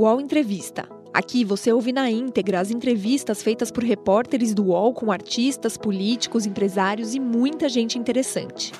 UOL Entrevista. Aqui você ouve na íntegra as entrevistas feitas por repórteres do UOL com artistas, políticos, empresários e muita gente interessante.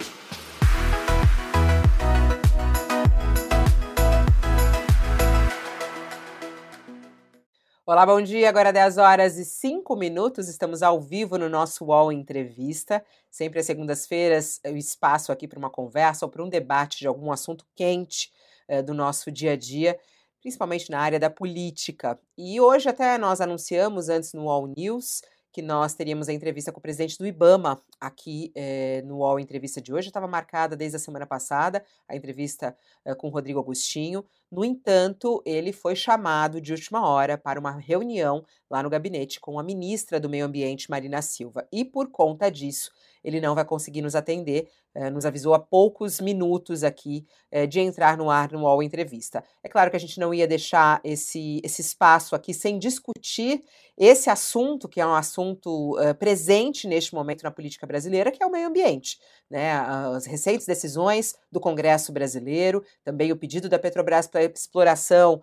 Olá, bom dia. Agora 10 horas e 5 minutos. Estamos ao vivo no nosso UOL Entrevista. Sempre às segundas-feiras, o espaço aqui para uma conversa ou para um debate de algum assunto quente eh, do nosso dia a dia, principalmente na área da política. E hoje até nós anunciamos antes no UOL News que nós teríamos a entrevista com o presidente do IBAMA aqui eh, no UOL Entrevista de hoje. Estava marcada desde a semana passada a entrevista eh, com Rodrigo Agostinho. No entanto, ele foi chamado de última hora para uma reunião lá no gabinete com a ministra do Meio Ambiente, Marina Silva. E por conta disso, ele não vai conseguir nos atender. Eh, nos avisou há poucos minutos aqui eh, de entrar no ar no UOL Entrevista. É claro que a gente não ia deixar esse, esse espaço aqui sem discutir esse assunto, que é um assunto uh, presente neste momento na política brasileira, que é o meio ambiente. Né? As recentes decisões do Congresso brasileiro, também o pedido da Petrobras para exploração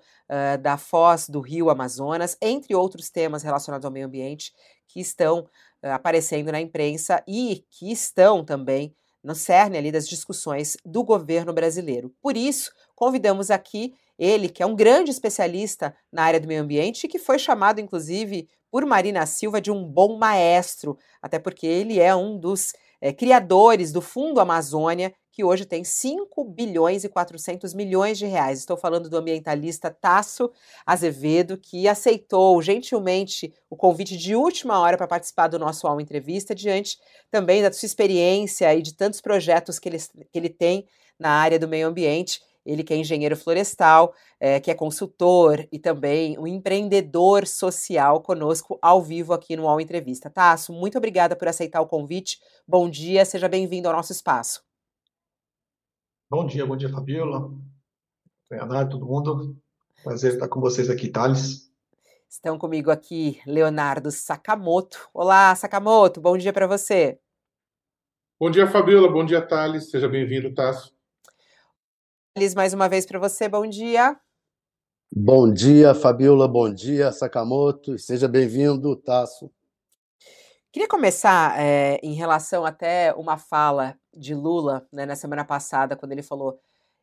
da foz do rio Amazonas, entre outros temas relacionados ao meio ambiente que estão aparecendo na imprensa e que estão também no cerne ali das discussões do governo brasileiro. Por isso, convidamos aqui ele, que é um grande especialista na área do meio ambiente e que foi chamado, inclusive, por Marina Silva de um bom maestro, até porque ele é um dos é, criadores do Fundo Amazônia, que hoje tem 5 bilhões e 400 milhões de reais. Estou falando do ambientalista Tasso Azevedo, que aceitou gentilmente o convite de última hora para participar do nosso Alma Entrevista, diante também da sua experiência e de tantos projetos que ele, que ele tem na área do meio ambiente. Ele que é engenheiro florestal, é, que é consultor e também um empreendedor social conosco ao vivo aqui no UOL Entrevista. Tasso, muito obrigada por aceitar o convite. Bom dia, seja bem-vindo ao nosso espaço. Bom dia, bom dia, Fabiola, Leonardo, todo mundo. Prazer estar com vocês aqui, Thales. Estão comigo aqui Leonardo Sakamoto. Olá, Sakamoto, bom dia para você. Bom dia, Fabiola, bom dia, Thales. Seja bem-vindo, Tasso. Thales, mais uma vez para você, bom dia. Bom dia, Fabiola, bom dia, Sakamoto. Seja bem-vindo, Tasso. Queria começar é, em relação até uma fala de Lula né, na semana passada, quando ele falou: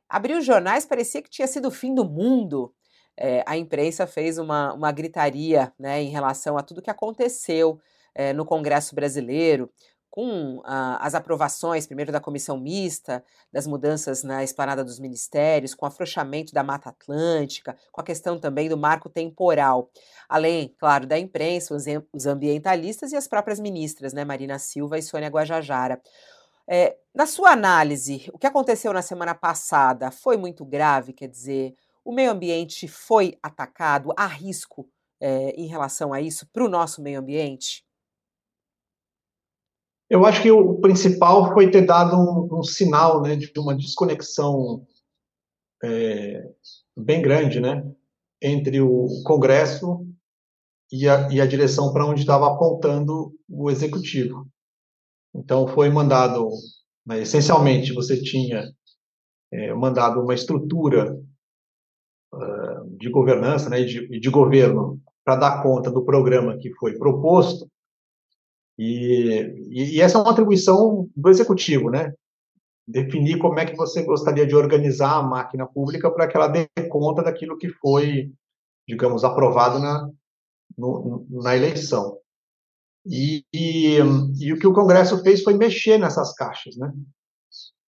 abriu os jornais, parecia que tinha sido o fim do mundo. É, a imprensa fez uma, uma gritaria né, em relação a tudo que aconteceu é, no Congresso brasileiro, com ah, as aprovações, primeiro da comissão mista, das mudanças na esplanada dos ministérios, com o afrouxamento da Mata Atlântica, com a questão também do marco temporal. Além, claro, da imprensa, os, os ambientalistas e as próprias ministras, né, Marina Silva e Sônia Guajajara. É, na sua análise, o que aconteceu na semana passada foi muito grave? Quer dizer, o meio ambiente foi atacado? Há risco é, em relação a isso para o nosso meio ambiente? Eu acho que o principal foi ter dado um, um sinal né, de uma desconexão é, bem grande né, entre o Congresso e a, e a direção para onde estava apontando o Executivo. Então, foi mandado, né, essencialmente, você tinha é, mandado uma estrutura uh, de governança né, e de, de governo para dar conta do programa que foi proposto, e, e, essa é uma atribuição do executivo, né? Definir como é que você gostaria de organizar a máquina pública para que ela dê conta daquilo que foi, digamos, aprovado na, no, na eleição. E, e, e, o que o Congresso fez foi mexer nessas caixas, né?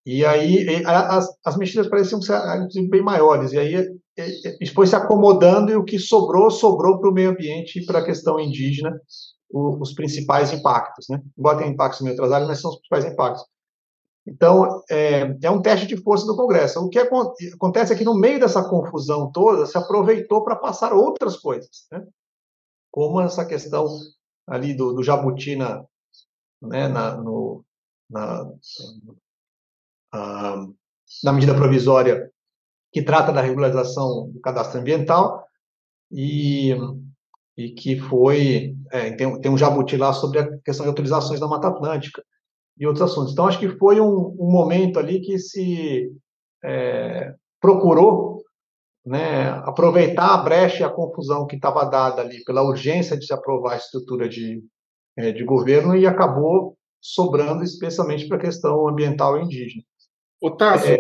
E aí as, as mexidas pareciam ser bem maiores, e aí isso foi se acomodando e o que sobrou, sobrou para o meio ambiente e para a questão indígena, o, os principais impactos, né? Embora tenha impactos em outras áreas, mas são os principais impactos. Então, é, é um teste de força do Congresso. O que acontece é que, no meio dessa confusão toda, se aproveitou para passar outras coisas, né? como essa questão ali do, do jabuti na, né, na, no, na, a, na medida provisória que trata da regularização do cadastro ambiental e, e que foi é, tem, tem um jabuti lá sobre a questão de autorizações da Mata Atlântica e outros assuntos. Então acho que foi um, um momento ali que se é, procurou né, aproveitar a brecha e a confusão que estava dada ali pela urgência de se aprovar a estrutura de, é, de governo e acabou sobrando especialmente para a questão ambiental e indígena. Otácio, é,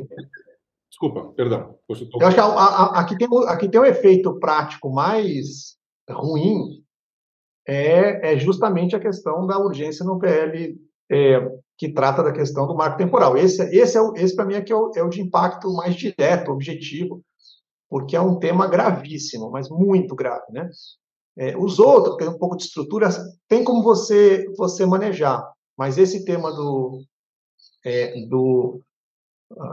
desculpa, perdão. Eu acho que a, a, aqui, tem, aqui tem um efeito prático mais ruim, é, é justamente a questão da urgência no PL é, que trata da questão do marco temporal. Esse, esse, é esse para mim, é, que é o, é o de impacto mais direto, objetivo, porque é um tema gravíssimo, mas muito grave, né? É, os outros, tem um pouco de estrutura, tem como você você manejar, mas esse tema do é, do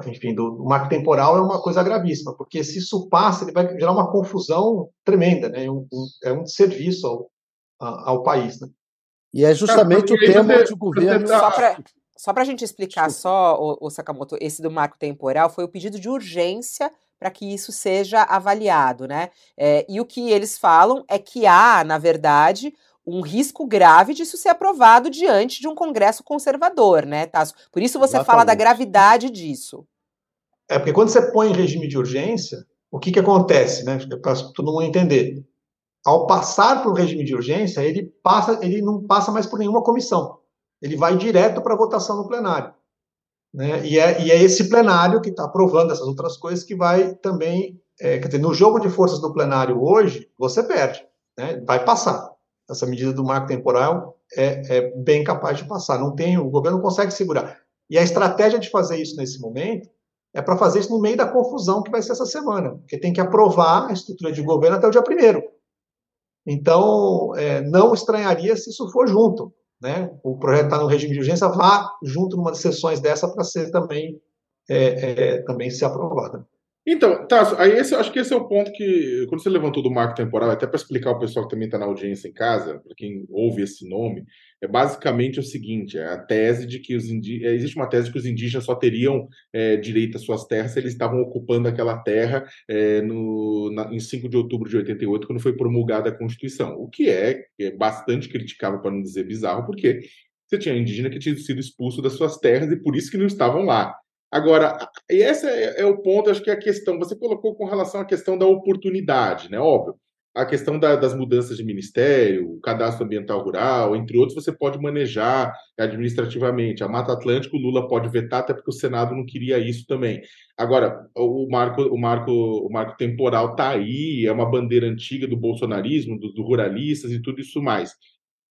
enfim do, do, marco temporal é uma coisa gravíssima, porque se isso passa, ele vai gerar uma confusão tremenda, né? Um, um, é um serviço ao, ao país, né? E é justamente o tema onde o governo só para só para a gente explicar só, o, o Sakamoto, esse do marco temporal foi o pedido de urgência para que isso seja avaliado, né? É, e o que eles falam é que há, na verdade, um risco grave disso ser aprovado diante de um Congresso conservador, né, Tasso? Por isso você Exatamente. fala da gravidade disso. É, porque quando você põe em regime de urgência, o que, que acontece, né? Para todo mundo entender. Ao passar para o regime de urgência, ele, passa, ele não passa mais por nenhuma comissão. Ele vai direto para a votação no plenário. Né? E, é, e é esse plenário que está aprovando essas outras coisas que vai também. É, quer dizer, no jogo de forças do plenário hoje, você perde, né? vai passar. Essa medida do marco temporal é, é bem capaz de passar. Não tem, o governo não consegue segurar. E a estratégia de fazer isso nesse momento é para fazer isso no meio da confusão que vai ser essa semana, porque tem que aprovar a estrutura de governo até o dia primeiro. Então, é, não estranharia se isso for junto né, o projeto está no regime de urgência, vá junto numa das sessões dessa para ser também, é, é, também ser aprovada. Então, aí esse, acho que esse é o ponto que, quando você levantou do marco temporal, até para explicar ao pessoal que também está na audiência em casa, para quem ouve esse nome, é basicamente o seguinte: é a tese de que os indi... É, existe uma tese de que os indígenas só teriam é, direito às suas terras se eles estavam ocupando aquela terra é, no, na, em 5 de outubro de 88, quando foi promulgada a Constituição. O que é, é bastante criticável, para não dizer bizarro, porque você tinha indígena que tinha sido expulso das suas terras e por isso que não estavam lá. Agora, e esse é, é, o ponto, acho que é a questão, você colocou com relação à questão da oportunidade, né? Óbvio, a questão da, das mudanças de ministério, o cadastro ambiental rural, entre outros, você pode manejar administrativamente. A Mata Atlântica, o Lula pode vetar, até porque o Senado não queria isso também. Agora, o marco, o marco, o marco temporal está aí, é uma bandeira antiga do bolsonarismo, dos do ruralistas e tudo isso mais.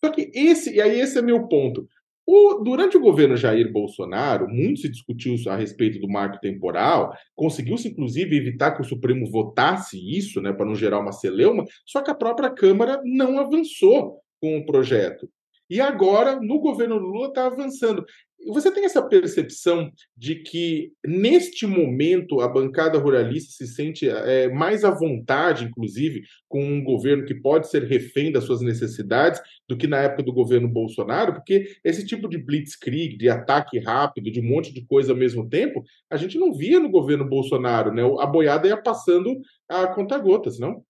Só que esse, e aí esse é meu ponto. O, durante o governo Jair Bolsonaro, muito se discutiu a respeito do marco temporal, conseguiu-se inclusive evitar que o Supremo votasse isso, né, para não gerar uma celeuma, só que a própria Câmara não avançou com o projeto. E agora, no governo Lula, está avançando. Você tem essa percepção de que, neste momento, a bancada ruralista se sente é, mais à vontade, inclusive, com um governo que pode ser refém das suas necessidades do que na época do governo Bolsonaro? Porque esse tipo de blitzkrieg, de ataque rápido, de um monte de coisa ao mesmo tempo, a gente não via no governo Bolsonaro, né? A boiada ia passando a conta-gotas, não?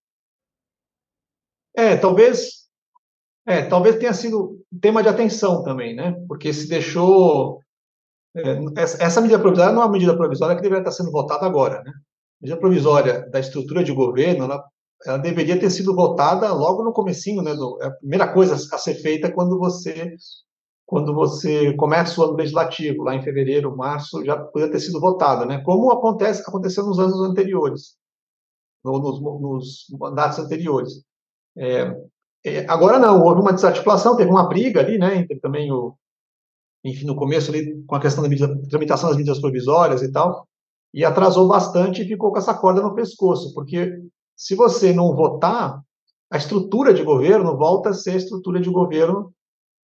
É, talvez é, talvez tenha sido tema de atenção também, né? Porque se deixou. É, essa medida provisória não é uma medida provisória que deveria estar sendo votada agora, né? A medida provisória da estrutura de governo, ela, ela deveria ter sido votada logo no comecinho, né? Do, é a primeira coisa a ser feita quando você quando você começa o ano legislativo, lá em fevereiro, março, já poderia ter sido votada, né? Como acontece, aconteceu nos anos anteriores, no, nos, nos mandatos anteriores. É, é, agora não, houve uma desarticulação, teve uma briga ali, né, entre também o, enfim, no começo ali, com a questão da tramitação das medidas provisórias e tal, e atrasou bastante e ficou com essa corda no pescoço, porque se você não votar, a estrutura de governo volta a ser a estrutura de governo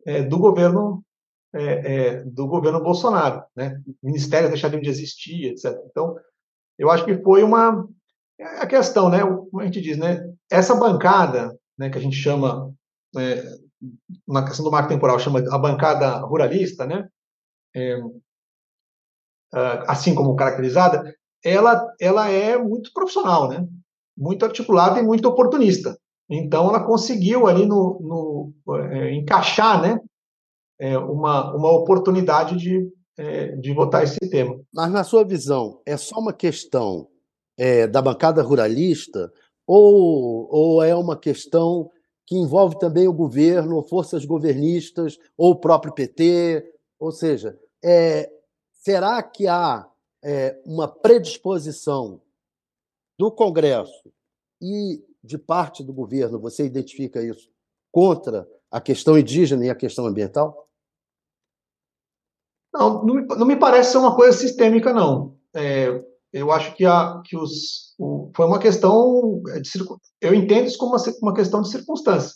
é, do governo é, é, do governo Bolsonaro, né? Ministérios deixariam de existir, etc. Então, eu acho que foi uma é a questão, né? Como a gente diz, né? Essa bancada né, que a gente chama, é, na questão do marco temporal, chama a bancada ruralista, né, é, assim como caracterizada, ela, ela é muito profissional, né, muito articulada e muito oportunista. Então, ela conseguiu ali no, no é, encaixar, né, é, uma, uma oportunidade de, é, de votar esse tema. Mas, na sua visão, é só uma questão é, da bancada ruralista ou, ou é uma questão que envolve também o governo, forças governistas ou o próprio PT? Ou seja, é, será que há é, uma predisposição do Congresso e de parte do governo, você identifica isso, contra a questão indígena e a questão ambiental? Não, não me parece ser uma coisa sistêmica, não. É, eu acho que, a, que os, o, foi uma questão de eu entendo isso como uma, uma questão de circunstância.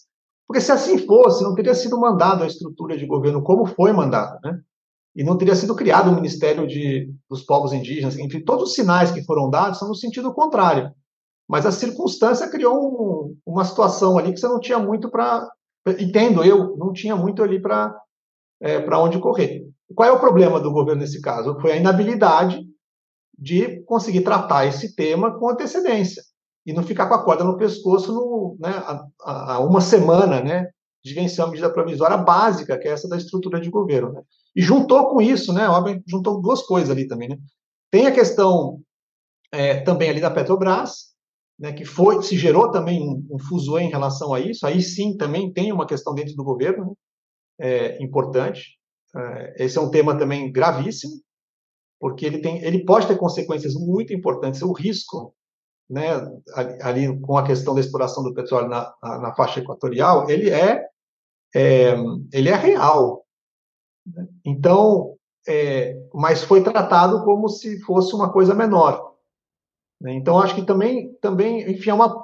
Porque se assim fosse, não teria sido mandado a estrutura de governo como foi mandada, né? E não teria sido criado o Ministério de, dos Povos Indígenas. Enfim, todos os sinais que foram dados são no sentido contrário. Mas a circunstância criou um, uma situação ali que você não tinha muito para. Entendo eu, não tinha muito ali para é, para onde correr. Qual é o problema do governo nesse caso? Foi a inabilidade de conseguir tratar esse tema com antecedência e não ficar com a corda no pescoço no, né, a, a, uma semana né, de vencer uma medida provisória básica, que é essa da estrutura de governo. Né? E juntou com isso, né, juntou duas coisas ali também. Né? Tem a questão é, também ali da Petrobras, né, que foi se gerou também um, um fuso em relação a isso. Aí sim também tem uma questão dentro do governo né, é, importante. É, esse é um tema também gravíssimo, porque ele, tem, ele pode ter consequências muito importantes. O risco, né, ali, com a questão da exploração do petróleo na, na, na faixa equatorial, ele é, é, ele é real. Né? Então, é, mas foi tratado como se fosse uma coisa menor. Né? Então, acho que também, também enfim, é uma,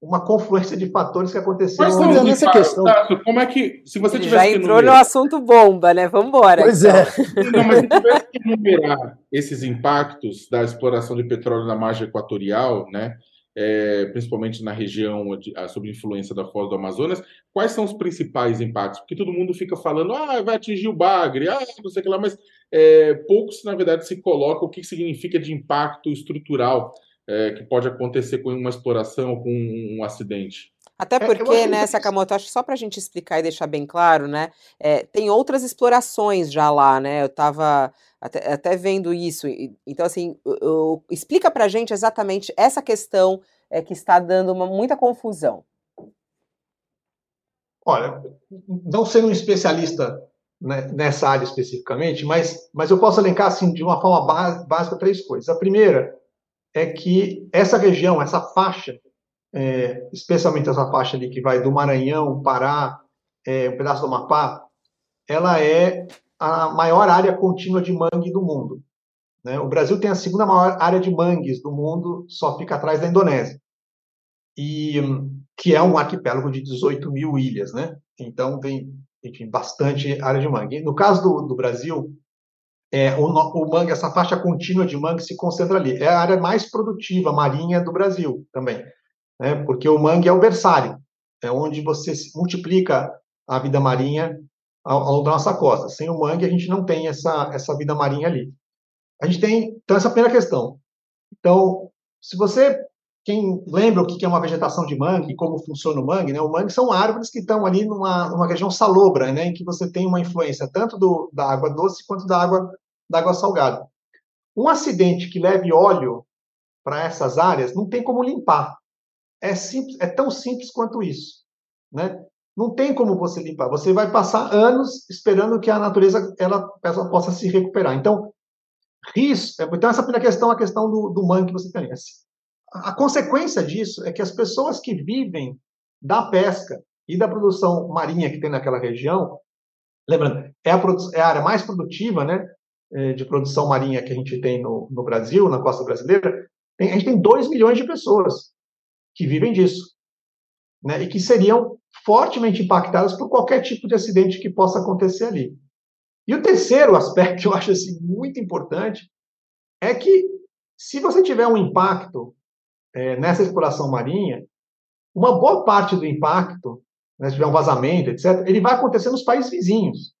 uma confluência de fatores que aconteceram. Mas nessa questão. como é que, se você tivesse Já entrou no assunto bomba, né? Vamos embora. Pois então. é. Não, mas se tivesse que enumerar esses impactos da exploração de petróleo na margem equatorial, né? É, principalmente na região de, sob influência da Foz do Amazonas, quais são os principais impactos? Porque todo mundo fica falando, ah, vai atingir o bagre, ah, não sei o que lá, mas é, poucos, na verdade, se colocam o que significa de impacto estrutural é, que pode acontecer com uma exploração ou com um, acidente. Até é, porque, é, né, Sakamoto, acho que só para a gente explicar e deixar bem claro, né, é, tem outras explorações já lá, né, eu estava até, até, vendo isso, então, assim, eu, eu, explica para a gente exatamente essa questão é, que está dando uma, muita confusão. Olha, não sendo um especialista né, nessa área especificamente, mas, mas eu posso elencar, assim, de uma forma básica, três coisas. A primeira é que essa região, essa faixa, é, especialmente essa faixa ali que vai do Maranhão, Pará, é, um pedaço do Amapá, ela é a maior área contínua de mangue do mundo. Né? O Brasil tem a segunda maior área de mangues do mundo, só fica atrás da Indonésia. E que é um arquipélago de 18 mil ilhas, né? Então tem, bastante área de mangue. No caso do, do Brasil, é, o, o, mangue, essa faixa contínua de mangue se concentra ali. É a área mais produtiva marinha do Brasil também, né? porque o mangue é o berçário, é onde você multiplica a vida marinha ao, ao longo da nossa costa. Sem o mangue, a gente não tem essa, essa vida marinha ali. A gente tem, então, essa primeira questão. Então, se você, quem lembra o que é uma vegetação de mangue, como funciona o mangue, né? O mangue são árvores que estão ali numa, numa região salobra, né? Em que você tem uma influência tanto do, da água doce quanto da água da água salgada. Um acidente que leve óleo para essas áreas não tem como limpar. É, simples, é tão simples quanto isso. Né? Não tem como você limpar. Você vai passar anos esperando que a natureza ela, ela possa se recuperar. Então, risco. Então, essa primeira questão é a questão do, do que você conhece. A, a consequência disso é que as pessoas que vivem da pesca e da produção marinha que tem naquela região, lembrando, é a, é a área mais produtiva, né? Eh, de produção marinha que a gente tem no, no Brasil, na costa brasileira, tem, a gente tem 2 milhões de pessoas que vivem disso. Né, e que seriam fortemente impactadas por qualquer tipo de acidente que possa acontecer ali. E o terceiro aspecto que eu acho assim, muito importante é que, se você tiver um impacto é, nessa exploração marinha, uma boa parte do impacto, né, se tiver um vazamento, etc., ele vai acontecer nos países vizinhos.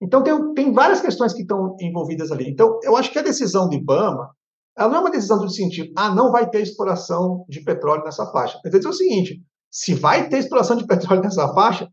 Então, tem, tem várias questões que estão envolvidas ali. Então, eu acho que a decisão do IBAMA, ela não é uma decisão do sentido, ah, não vai ter exploração de petróleo nessa faixa. Quer dizer o seguinte, se vai ter exploração de petróleo nessa faixa,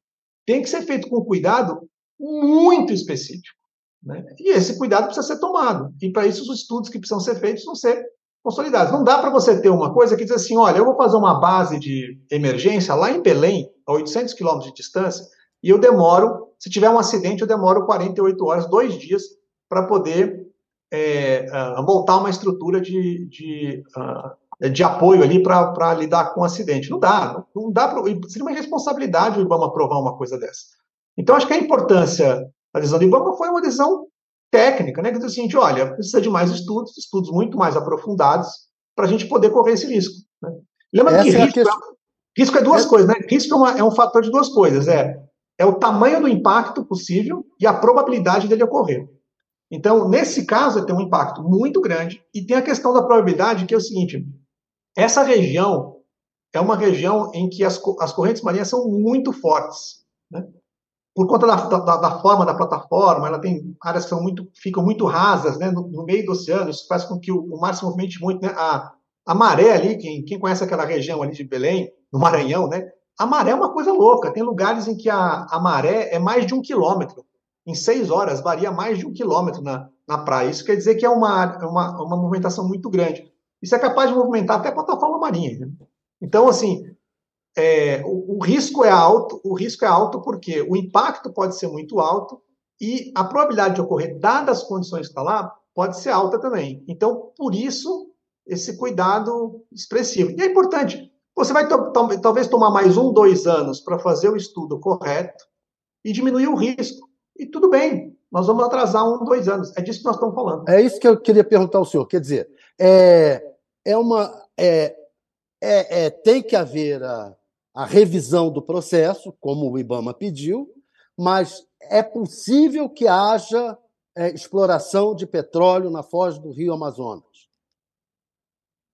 tem que ser feito com cuidado muito específico. Né? E esse cuidado precisa ser tomado. E para isso, os estudos que precisam ser feitos vão ser consolidadas. Não dá para você ter uma coisa que diz assim, olha, eu vou fazer uma base de emergência lá em Belém, a 800 quilômetros de distância, e eu demoro, se tiver um acidente, eu demoro 48 horas, dois dias, para poder é, uh, montar uma estrutura de, de, uh, de apoio ali para lidar com o acidente. Não dá, não dá pra, seria uma responsabilidade o IBAMA aprovar uma coisa dessa. Então, acho que a importância da decisão do IBAMA foi uma decisão técnica, né? Que diz o seguinte: olha, precisa de mais estudos, estudos muito mais aprofundados, para a gente poder correr esse risco. Né? Lembra que risco, é, risco é duas Essa... coisas, né? Risco é, uma, é um fator de duas coisas: é, é o tamanho do impacto possível e a probabilidade dele ocorrer. Então, nesse caso, tem um impacto muito grande, e tem a questão da probabilidade, que é o seguinte: essa região é uma região em que as, as correntes marinhas são muito fortes. Né? por conta da, da, da, forma da plataforma, ela tem áreas que são muito, ficam muito rasas, né, no, no meio do oceano, isso faz com que o, o mar se movimente muito, né, a, a maré ali, quem, quem conhece aquela região ali de Belém, no Maranhão, né, a maré é uma coisa louca, tem lugares em que a, a maré é mais de um quilômetro, em seis horas varia mais de um quilômetro na, na praia, isso quer dizer que é uma, uma, uma movimentação muito grande, isso é capaz de movimentar até a plataforma marinha, né? então, assim, é, o, o, risco é alto, o risco é alto porque o impacto pode ser muito alto e a probabilidade de ocorrer, dadas as condições que está lá, pode ser alta também. Então, por isso, esse cuidado expressivo. E é importante, você vai talvez tomar mais um, dois anos para fazer o estudo correto e diminuir o risco. E tudo bem, nós vamos atrasar um, dois anos. É disso que nós estamos falando. É isso que eu queria perguntar ao senhor. Quer dizer, é, é uma. É, é, é tem que haver a, a revisão do processo, como o IBAMA pediu, mas é possível que haja é, exploração de petróleo na foz do Rio Amazonas?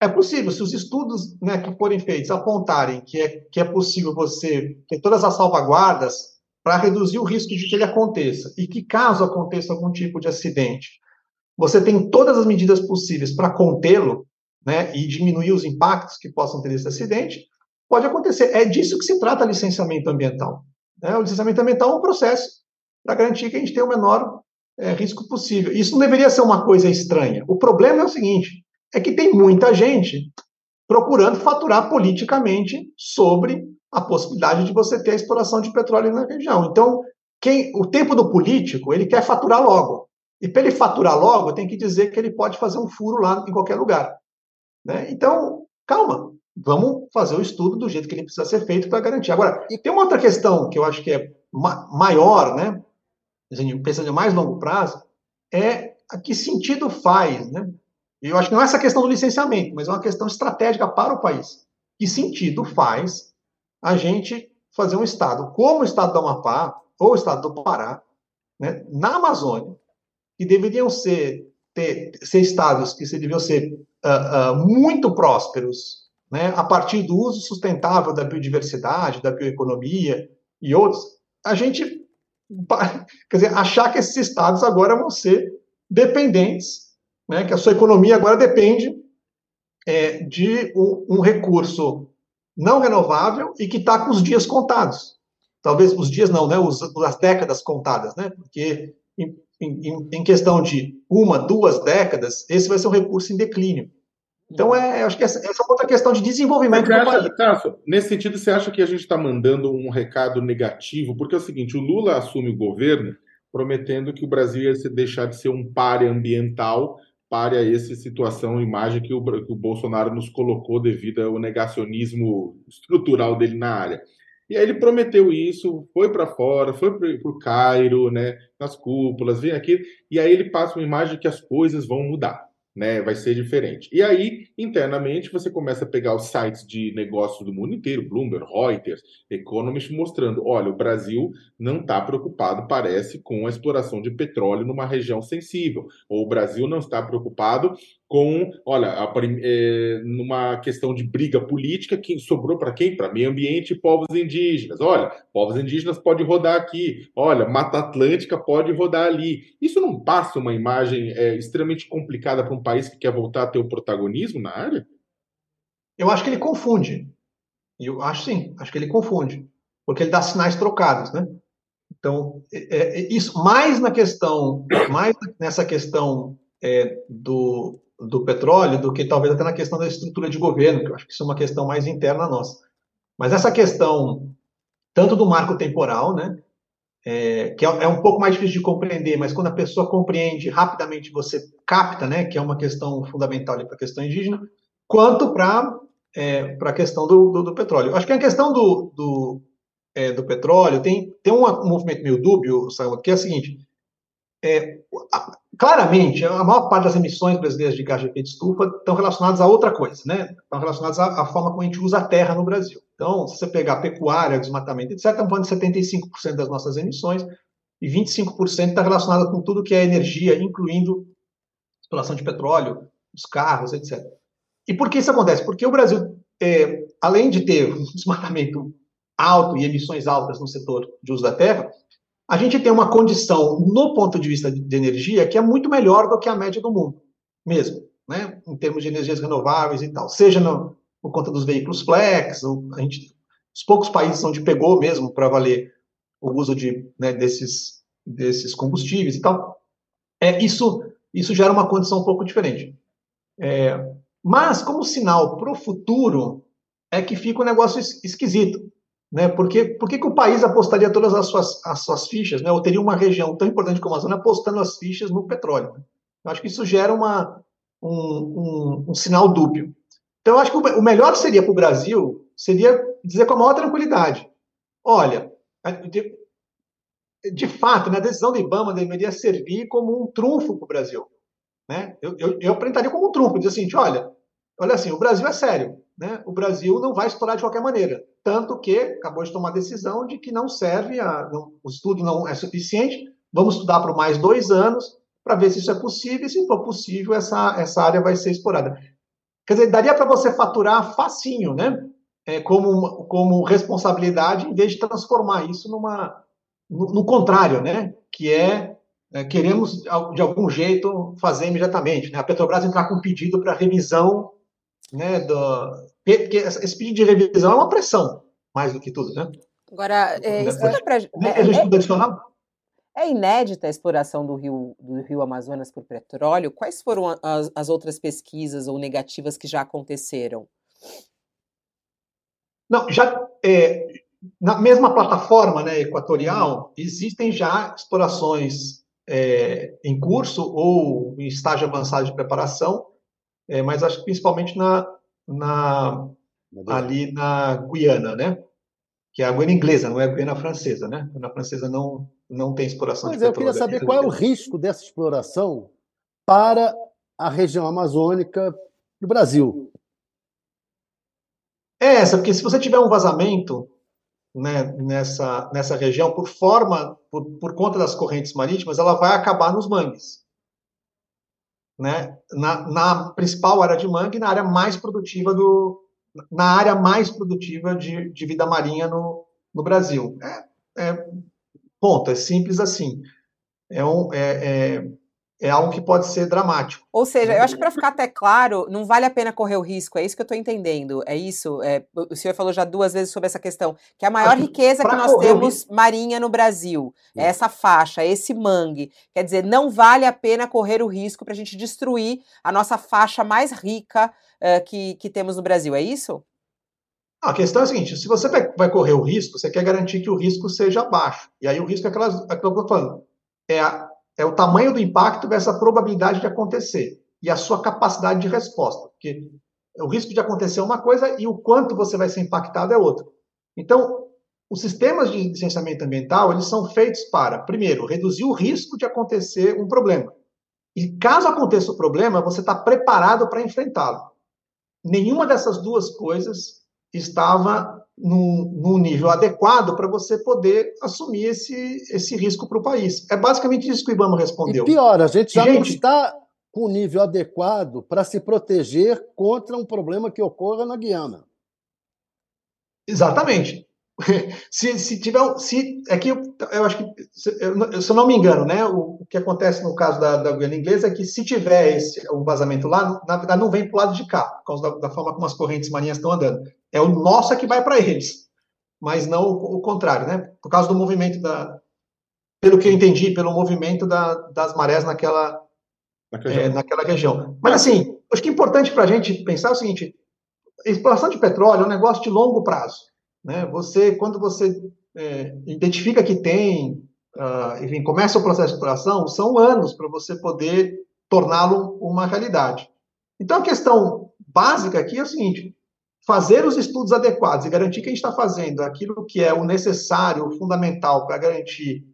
É possível, se os estudos né, que forem feitos apontarem que é, que é possível você ter todas as salvaguardas para reduzir o risco de que ele aconteça, e que caso aconteça algum tipo de acidente, você tem todas as medidas possíveis para contê-lo né, e diminuir os impactos que possam ter desse acidente, pode acontecer. É disso que se trata licenciamento ambiental. Né? O licenciamento ambiental é um processo para garantir que a gente tenha o menor é, risco possível. Isso não deveria ser uma coisa estranha. O problema é o seguinte: é que tem muita gente procurando faturar politicamente sobre a possibilidade de você ter a exploração de petróleo na região. Então, quem, o tempo do político, ele quer faturar logo. E para ele faturar logo, tem que dizer que ele pode fazer um furo lá em qualquer lugar. Né? Então, calma vamos fazer o estudo do jeito que ele precisa ser feito para garantir. Agora, e tem uma outra questão que eu acho que é ma maior, né? Pensando em mais longo prazo, é a que sentido faz, né? Eu acho que não é essa questão do licenciamento, mas é uma questão estratégica para o país. Que sentido faz a gente fazer um estado como o estado do Amapá ou o estado do Pará, né, na Amazônia, que deveriam ser, ter, ser estados que deveriam ser uh, uh, muito prósperos né, a partir do uso sustentável da biodiversidade, da bioeconomia e outros, a gente, quer dizer, achar que esses estados agora vão ser dependentes, né, que a sua economia agora depende é, de um, um, recurso não renovável e que está com os dias contados. Talvez os dias não, né, os, as décadas contadas, né, porque em, em, em questão de uma, duas décadas, esse vai ser um recurso em declínio. Então, é, acho que essa, essa é outra questão de desenvolvimento do acha, país. nesse sentido, você acha que a gente está mandando um recado negativo? Porque é o seguinte, o Lula assume o governo prometendo que o Brasil ia deixar de ser um páreo ambiental para essa situação, imagem que o, que o Bolsonaro nos colocou devido ao negacionismo estrutural dele na área. E aí ele prometeu isso, foi para fora, foi para o Cairo, né, nas cúpulas, vem aqui, e aí ele passa uma imagem que as coisas vão mudar né? Vai ser diferente. E aí, internamente, você começa a pegar os sites de negócios do mundo inteiro, Bloomberg, Reuters, Economist, mostrando: olha, o Brasil não está preocupado, parece, com a exploração de petróleo numa região sensível. Ou o Brasil não está preocupado com, olha, a, é, numa questão de briga política, quem sobrou para quem? Para meio ambiente e povos indígenas. Olha, povos indígenas pode rodar aqui. Olha, Mata Atlântica pode rodar ali. Isso não passa uma imagem é, extremamente complicada para um país que quer voltar a ter o protagonismo na área? Eu acho que ele confunde. Eu acho sim, acho que ele confunde, porque ele dá sinais trocados, né? Então, é, é, isso mais na questão, mais nessa questão é, do do petróleo do que talvez até na questão da estrutura de governo, que eu acho que isso é uma questão mais interna nossa. Mas essa questão, tanto do marco temporal, né, é, que é, é, um pouco mais difícil de compreender, mas quando a pessoa compreende rapidamente, você capta, né, que é uma questão fundamental para a questão indígena, quanto para é, a questão do, do, do, petróleo. Acho que a questão do, do, é, do petróleo tem, tem um, movimento meio dúbio, que é o seguinte, é, claramente, a maior parte das emissões brasileiras de gás de efeito estufa estão relacionadas a outra coisa, né? Estão relacionadas à, à, forma como a gente usa a terra no Brasil. Então, se você pegar pecuária, desmatamento, etc., estamos falando de 75% das nossas emissões e 25% está relacionado com tudo que é energia, incluindo exploração de petróleo, os carros, etc. E por que isso acontece? Porque o Brasil, é, além de ter um desmatamento alto e emissões altas no setor de uso da terra, a gente tem uma condição, no ponto de vista de energia, que é muito melhor do que a média do mundo, mesmo, né? em termos de energias renováveis e tal. Seja no, por conta dos veículos flex, a gente, os poucos países onde pegou mesmo para valer o uso de, né, desses, desses combustíveis e tal. É, isso, isso gera uma condição um pouco diferente. É, mas, como sinal para o futuro, é que fica um negócio esquisito. Né? Porque, por que, que o país apostaria todas as suas, as suas fichas, né? ou teria uma região tão importante como a Amazônia apostando as fichas no petróleo? Né? Eu acho que isso gera uma, um, um, um sinal dúbio. Então, eu acho que o melhor seria para o Brasil seria dizer com a maior tranquilidade: olha, de, de fato, né, a decisão do IBAMA deveria servir como um trunfo para o Brasil. Né? Eu, eu, eu apresentaria como um trunfo, dizer assim, olha, olha assim, o Brasil é sério, né? o Brasil não vai explorar de qualquer maneira. Tanto que acabou de tomar a decisão de que não serve, a, não, o estudo não é suficiente, vamos estudar por mais dois anos para ver se isso é possível, e se for possível, essa, essa área vai ser explorada. Quer dizer, daria para você faturar facinho, né? É, como, como responsabilidade, em vez de transformar isso numa, no, no contrário, né? Que é, é, queremos, de algum jeito, fazer imediatamente. Né? A Petrobras entrar com um pedido para revisão né, do, porque esse pedido de revisão é uma pressão, mais do que tudo, né? Agora, é, explica para é, é, inédita a exploração do rio, do rio Amazonas por petróleo. Quais foram as, as outras pesquisas ou negativas que já aconteceram? Não, já é, na mesma plataforma né, equatorial, existem já explorações é, em curso ou em estágio avançado de preparação é, mas acho que principalmente na, na, ali na Guiana, né? Que é a Guiana inglesa, não é a Guiana francesa, né? A Guiana francesa não, não tem exploração pois de é, eu queria saber qual é o risco dessa exploração para a região amazônica do Brasil. É essa, porque se você tiver um vazamento né, nessa, nessa região, por forma, por, por conta das correntes marítimas, ela vai acabar nos mangues né, na, na, principal área de mangue, na área mais produtiva do, na área mais produtiva de, de vida marinha no, no Brasil. É, é, ponto, é simples assim. É, um, é, é é algo que pode ser dramático. Ou seja, eu acho que para ficar até claro, não vale a pena correr o risco, é isso que eu estou entendendo, é isso? É, o senhor falou já duas vezes sobre essa questão, que a maior riqueza que nós temos marinha no Brasil é essa faixa, esse mangue. Quer dizer, não vale a pena correr o risco para a gente destruir a nossa faixa mais rica uh, que, que temos no Brasil, é isso? A questão é a seguinte: se você vai correr o risco, você quer garantir que o risco seja baixo. E aí o risco é aquelas, aquilo que eu estou falando. É a, é o tamanho do impacto versus a probabilidade de acontecer e a sua capacidade de resposta. Porque o risco de acontecer é uma coisa e o quanto você vai ser impactado é outra. Então, os sistemas de licenciamento ambiental, eles são feitos para, primeiro, reduzir o risco de acontecer um problema. E caso aconteça o problema, você está preparado para enfrentá-lo. Nenhuma dessas duas coisas estava num, nível adequado para você poder assumir esse, esse risco para o país. É basicamente isso que o Ibama respondeu. E pior, a gente já gente, não está com o nível adequado para se proteger contra um problema que ocorra na Guiana. Exatamente. se, se tiver. Se, aqui é eu, eu acho que, se eu, se eu não me engano, né, o, o, que acontece no caso da, da Guiana Inglesa é que se tiver esse, um vazamento lá, na verdade não vem para o lado de cá, por causa da, da, forma como as correntes marinhas estão andando. É o nosso que vai para eles, mas não o, o, contrário, né? Por causa do movimento da. Pelo que eu entendi, pelo movimento da, das marés naquela, é, naquela região. Mas, assim, acho que é importante para a gente pensar o seguinte: exploração de petróleo é um negócio de longo prazo. Né? Você, quando você é, identifica que tem, uh, enfim, começa o processo de exploração, são anos para você poder torná-lo uma realidade. Então, a questão básica aqui é o seguinte: fazer os estudos adequados e garantir que a gente está fazendo aquilo que é o necessário, o fundamental para garantir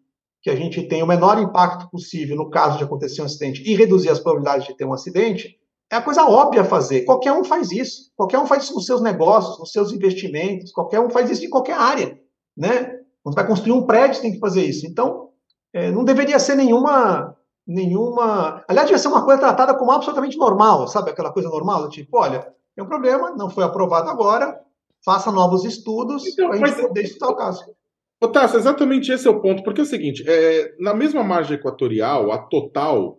que a gente tenha o menor impacto possível no caso de acontecer um acidente e reduzir as probabilidades de ter um acidente, é a coisa óbvia a fazer. Qualquer um faz isso. Qualquer um faz isso nos seus negócios, nos seus investimentos. Qualquer um faz isso em qualquer área, né? Quando vai construir um prédio, tem que fazer isso. Então, é, não deveria ser nenhuma, nenhuma. Aliás, devia ser uma coisa tratada como absolutamente normal, sabe? Aquela coisa normal, tipo, olha, tem um problema, não foi aprovado agora, faça novos estudos então, para a gente poder estudar o caso. Otávio, exatamente esse é o ponto, porque é o seguinte, é, na mesma margem equatorial, a Total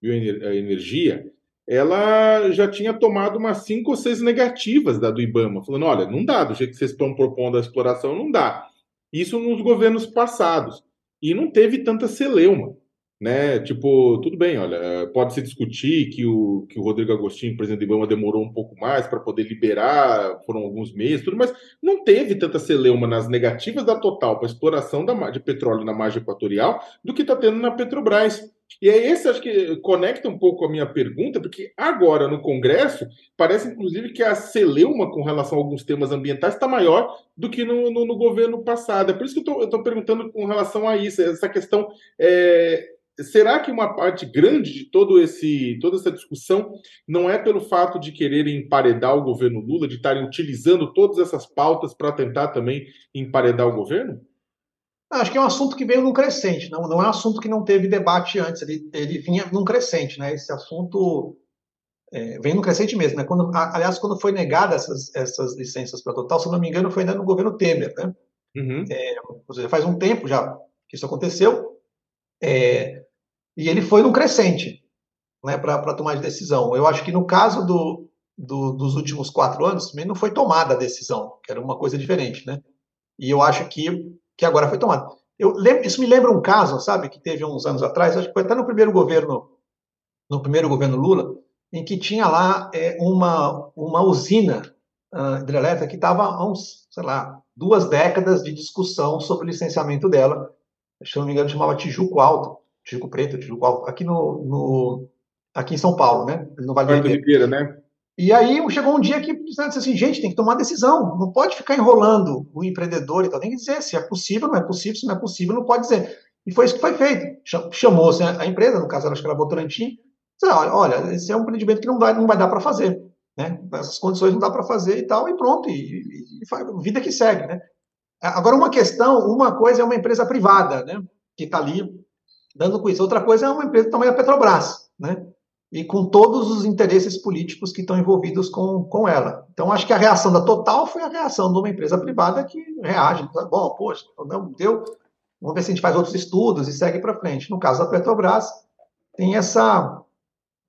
Bioenergia, ela já tinha tomado umas cinco ou seis negativas da do IBAMA, falando, olha, não dá, do jeito que vocês estão propondo a exploração, não dá. Isso nos governos passados. E não teve tanta celeuma né? Tipo, tudo bem, olha, pode se discutir que o, que o Rodrigo Agostinho, presidente do Ibama, demorou um pouco mais para poder liberar, foram alguns meses, tudo, mas não teve tanta celeuma nas negativas da Total para exploração da, de petróleo na margem equatorial do que está tendo na Petrobras. E é esse, acho que conecta um pouco a minha pergunta, porque agora no Congresso parece, inclusive, que a celeuma com relação a alguns temas ambientais está maior do que no, no, no, governo passado. É por isso que eu estou perguntando com relação a isso, essa questão. É, será que uma parte grande de todo esse, toda essa discussão não é pelo fato de quererem emparedar o governo Lula, de estarem utilizando todas essas pautas para tentar também emparedar o governo? Acho que é um assunto que veio num crescente, não, não é um assunto que não teve debate antes, ele, ele vinha num crescente, né? Esse assunto é, vem num crescente mesmo, né? Quando, aliás, quando foi negada essas, essas licenças para Total, se não me engano, foi ainda no governo Temer, né? Uhum. É, ou seja, faz um tempo já que isso aconteceu. É, e ele foi num crescente né, para tomar de decisão. Eu acho que no caso do, do, dos últimos quatro anos, também não foi tomada a decisão, que era uma coisa diferente, né? E eu acho que, que agora foi tomada. Eu lembro, isso me lembra um caso, sabe, que teve uns anos atrás, acho que foi até no primeiro governo, no primeiro governo Lula, em que tinha lá é, uma, uma usina uh, hidrelétrica que estava há uns, sei lá, duas décadas de discussão sobre o licenciamento dela. Se não me engano, chamava Tijuco Alto. Chico Preto, Chico Alto, aqui no, no, aqui em São Paulo, né? No Vale do Ribeira, né? E aí chegou um dia que disse assim, gente, tem que tomar decisão, não pode ficar enrolando o empreendedor e tal, tem que dizer se é possível, não é possível, se não é possível, não pode dizer. E foi isso que foi feito. Chamou-se a empresa, no caso, acho que era a Votorantim, disse, olha, olha, esse é um empreendimento que não vai, não vai dar para fazer, né? Essas condições não dá para fazer e tal, e pronto, e, e, e vida que segue, né? Agora, uma questão, uma coisa é uma empresa privada, né? Que está ali dando com isso. Outra coisa é uma empresa tamanho da Petrobras, né? E com todos os interesses políticos que estão envolvidos com, com ela. Então, acho que a reação da Total foi a reação de uma empresa privada que reage. Bom, poxa, não deu. Vamos ver se a gente faz outros estudos e segue para frente. No caso da Petrobras, tem essa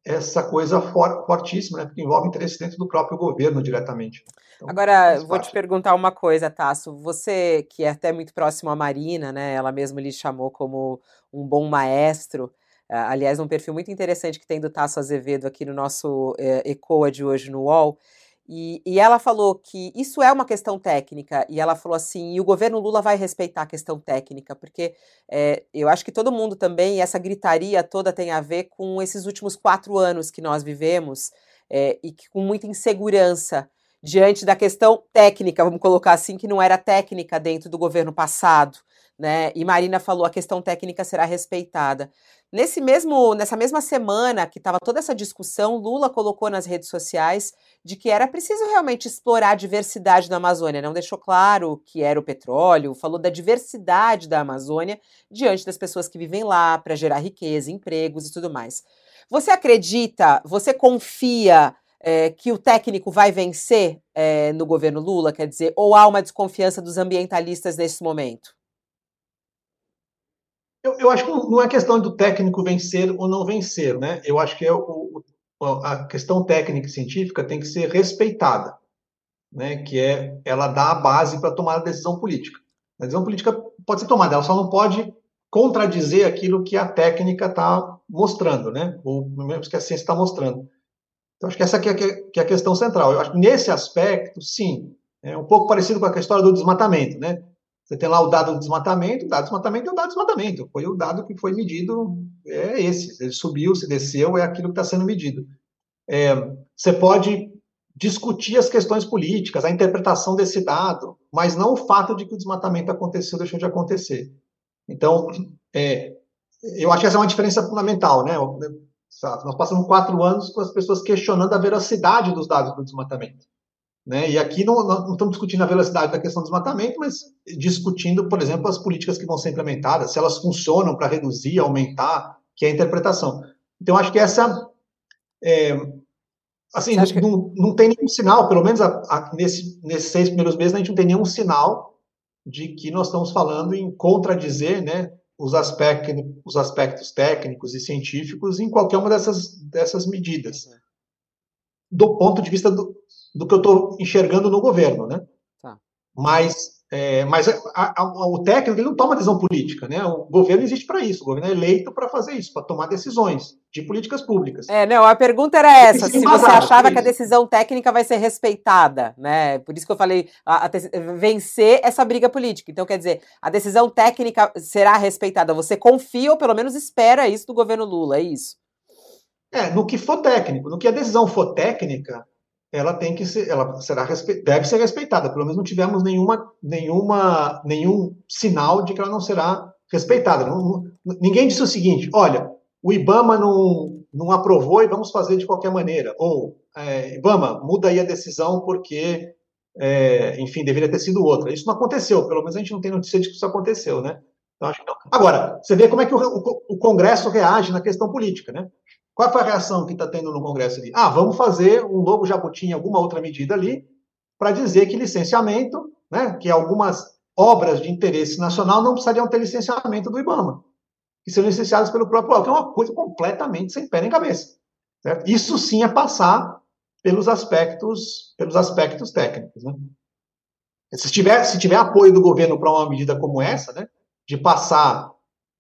essa coisa for, fortíssima, né, porque envolve interesses dentro do próprio governo diretamente. Então, Agora, vou te perguntar uma coisa, Tasso. Você, que é até muito próximo à Marina, né, ela mesma lhe chamou como um bom maestro, aliás, um perfil muito interessante que tem do Tasso Azevedo aqui no nosso é, ECOA de hoje no UOL, e, e, ela falou que isso é uma questão técnica, e ela falou assim: e o governo Lula vai respeitar a questão técnica, porque é, eu acho que todo mundo também, essa gritaria toda tem a ver com esses últimos quatro anos que nós vivemos, é, e que, com muita insegurança diante da questão técnica, vamos colocar assim, que não era técnica dentro do governo passado. Né? E Marina falou a questão técnica será respeitada. Nesse mesmo, nessa mesma semana que estava toda essa discussão, Lula colocou nas redes sociais de que era preciso realmente explorar a diversidade da Amazônia. Não deixou claro que era o petróleo, falou da diversidade da Amazônia diante das pessoas que vivem lá para gerar riqueza, empregos e tudo mais. Você acredita, você confia é, que o técnico vai vencer é, no governo Lula? Quer dizer, ou há uma desconfiança dos ambientalistas nesse momento? Eu, eu, acho que não é questão do técnico vencer ou não vencer, né? Eu acho que é o, a questão técnica e científica tem que ser respeitada, né? Que é ela dá a base para tomar a decisão política. A decisão política pode ser tomada, ela só não pode contradizer aquilo que a técnica está mostrando, né? Ou menos que a ciência está mostrando. Então, acho que essa aqui é, que é a questão central. Eu acho que nesse aspecto, sim, é um pouco parecido com a história do desmatamento, né? Você tem lá o dado do desmatamento, o dado do desmatamento é o dado do desmatamento. Foi o dado que foi medido, é esse. Ele subiu, se desceu, é aquilo que está sendo medido. É, você pode discutir as questões políticas, a interpretação desse dado, mas não o fato de que o desmatamento aconteceu ou deixou de acontecer. Então, é, eu acho que essa é uma diferença fundamental, né? Nós passamos quatro anos com as pessoas questionando a veracidade dos dados do desmatamento. Né? E aqui não, não, estamos discutindo a velocidade da questão do desmatamento, mas discutindo, por exemplo, as políticas que vão ser implementadas, se elas funcionam para reduzir, aumentar, que é a interpretação. Então, acho que essa. É, assim, não, que... não, não, tem nenhum sinal, pelo menos a, a, nesse, nesses seis primeiros meses, a gente não tem nenhum sinal de que nós estamos falando em contradizer né, os, aspectos, os aspectos técnicos e científicos em qualquer uma dessas, dessas medidas. Do ponto de vista do, do que eu estou enxergando no governo, né? Tá. Mas, é, mas a, a, o técnico ele não toma decisão política, né? O governo existe para isso, o governo é eleito para fazer isso, para tomar decisões de políticas públicas. É, não, a pergunta era essa, se você achava que a decisão técnica vai ser respeitada, né? Por isso que eu falei, a, a, vencer essa briga política. Então, quer dizer, a decisão técnica será respeitada. Você confia ou pelo menos espera isso do governo Lula, é isso? É, no que for técnico, no que a decisão for técnica, ela tem que ser, ela será deve ser respeitada. Pelo menos não tivemos nenhuma, nenhuma, nenhum sinal de que ela não será respeitada. Não, ninguém disse o seguinte: olha, o IBAMA não, não aprovou e vamos fazer de qualquer maneira. Ou, é, IBAMA, muda aí a decisão porque, é, enfim, deveria ter sido outra. Isso não aconteceu. Pelo menos a gente não tem notícia de que isso aconteceu, né? Então. Agora, você vê como é que o, o, o Congresso reage na questão política, né? Qual foi a reação que está tendo no Congresso ali? Ah, vamos fazer um novo jabuti alguma outra medida ali, para dizer que licenciamento, né, que algumas obras de interesse nacional não precisariam ter licenciamento do IBAMA, que são licenciadas pelo próprio órgão, é uma coisa completamente sem pé nem cabeça. Certo? Isso sim é passar pelos aspectos, pelos aspectos técnicos. Né? Se, tiver, se tiver apoio do governo para uma medida como essa, né, de passar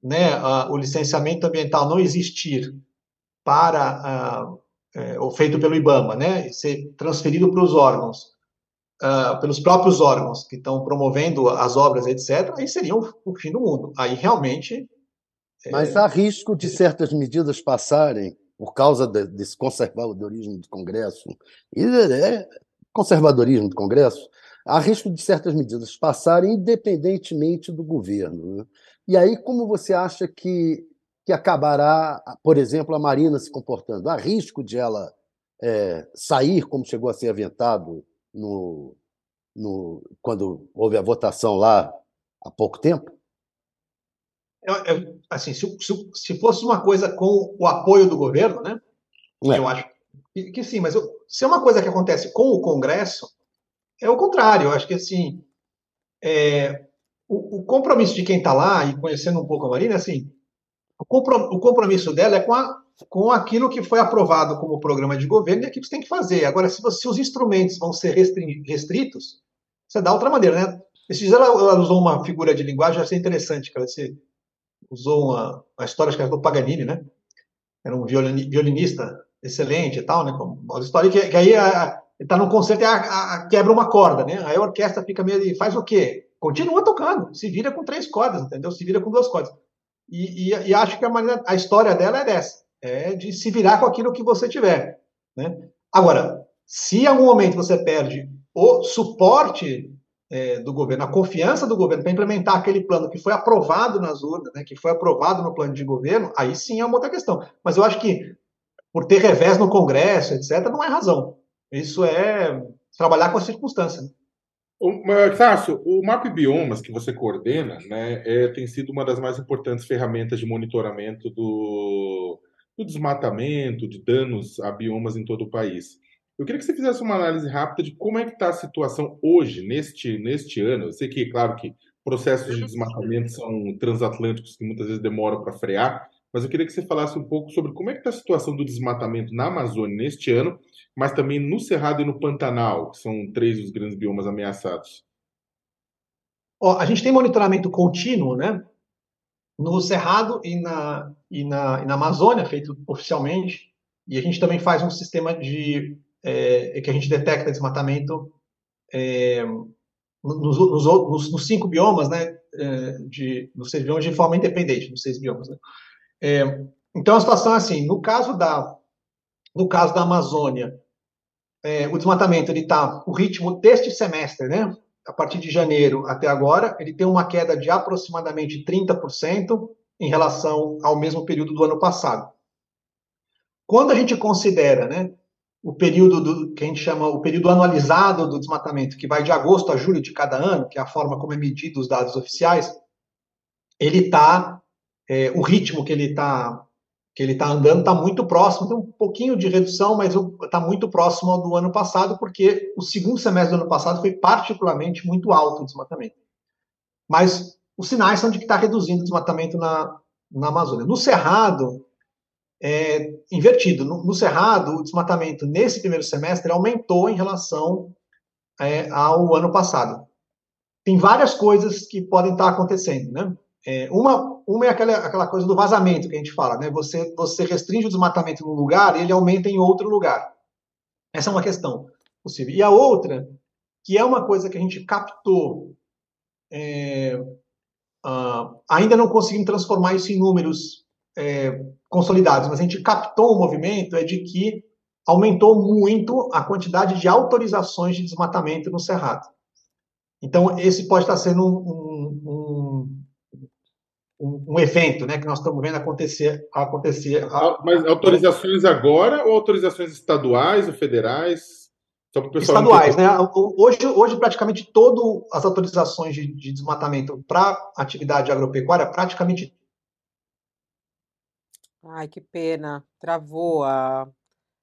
né, a, o licenciamento ambiental não existir para uh, é, ou feito pelo IBAMA, né, ser transferido para os órgãos, uh, pelos próprios órgãos que estão promovendo as obras, etc., aí seria o, o fim do mundo. Aí realmente. É... Mas há risco de certas medidas passarem por causa de, desse conservadorismo do Congresso e é, conservadorismo do Congresso. Há risco de certas medidas passarem independentemente do governo. Né? E aí, como você acha que que acabará, por exemplo, a Marina se comportando. Há risco de ela é, sair, como chegou a ser aventado no, no, quando houve a votação lá há pouco tempo? Assim, se, se, se, fosse uma coisa com o apoio do governo, né? É. Eu acho que, que sim, mas eu, se é uma coisa que acontece com o Congresso, é o contrário. Eu acho que assim, é, o, o, compromisso de quem está lá e conhecendo um pouco a Marina, assim, o compromisso dela é com, a, com aquilo que foi aprovado como programa de governo e aquilo que você tem que fazer. Agora, se, você, se os instrumentos vão ser restritos, você dá outra maneira, né? Esses dias ela, ela, usou uma figura de linguagem, achei interessante, que ela usou uma, uma história que era do Paganini, né? Era um violinista excelente e tal, né? Uma história que, que aí está no concerto e a, a, quebra uma corda, né? Aí a orquestra fica meio de, faz o quê? Continua tocando, se vira com três cordas, entendeu? Se vira com duas cordas. E, e, e, acho que a, maneira, a história dela é dessa, é de se virar com aquilo que você tiver. Né? Agora, se em algum momento você perde o suporte é, do governo, a confiança do governo para implementar aquele plano que foi aprovado nas urnas, né, que foi aprovado no plano de governo, aí sim é uma outra questão. Mas eu acho que por ter revés no Congresso, etc., não é razão. Isso é trabalhar com a circunstância. Né? Tássio, o MAP Biomas que você coordena né, é, tem sido uma das mais importantes ferramentas de monitoramento do, do, desmatamento, de danos a biomas em todo o país. Eu queria que você fizesse uma análise rápida de como é que está a situação hoje, neste, neste ano. Eu sei que, claro, que processos de desmatamento são transatlânticos que muitas vezes demoram para frear, mas eu queria que você falasse um pouco sobre como é que está a situação do desmatamento na Amazônia neste ano mas também no Cerrado e no Pantanal, que são três dos grandes biomas ameaçados? Ó, a gente tem monitoramento contínuo, né? no Cerrado e na, e na, e na Amazônia, feito oficialmente, e a gente também faz um sistema de é, que a gente detecta desmatamento é, nos, nos, nos, nos, cinco biomas, né, é, de, nos seis biomas de forma independente, nos seis biomas. Né? É, então a situação é assim, no caso da, no caso da Amazônia, é, o desmatamento ele está, o ritmo deste semestre, né, a partir de janeiro até agora, ele tem uma queda de aproximadamente 30% em relação ao mesmo período do ano passado. Quando a gente considera, né, o período do, que a gente chama o período anualizado do desmatamento, que vai de agosto a julho de cada ano, que é a forma como é medido os dados oficiais, ele está, é, o ritmo que ele está que ele está andando está muito próximo, tem um pouquinho de redução, mas está muito próximo ao do ano passado, porque o segundo semestre do ano passado foi particularmente muito alto o desmatamento. Mas os sinais são de que está reduzindo o desmatamento na, na Amazônia. No Cerrado, é, invertido. No, no, Cerrado, o desmatamento nesse primeiro semestre aumentou em relação é, ao ano passado. Tem várias coisas que podem estar acontecendo, né? É, uma, uma é aquela, aquela coisa do vazamento que a gente fala, né? Você, você restringe o desmatamento num lugar e ele aumenta em outro lugar. Essa é uma questão possível. E a outra, que é uma coisa que a gente captou, é, uh, ainda não conseguimos transformar isso em números é, consolidados, mas a gente captou um movimento é de que aumentou muito a quantidade de autorizações de desmatamento no Cerrado. Então, esse pode estar sendo um, um, um, um evento né, que nós estamos vendo acontecer. acontecer Mas autorizações agora ou autorizações estaduais ou federais? estaduais, né? Hoje, hoje praticamente todas as autorizações de, de desmatamento para atividade agropecuária, praticamente Ai, que pena. Travou a.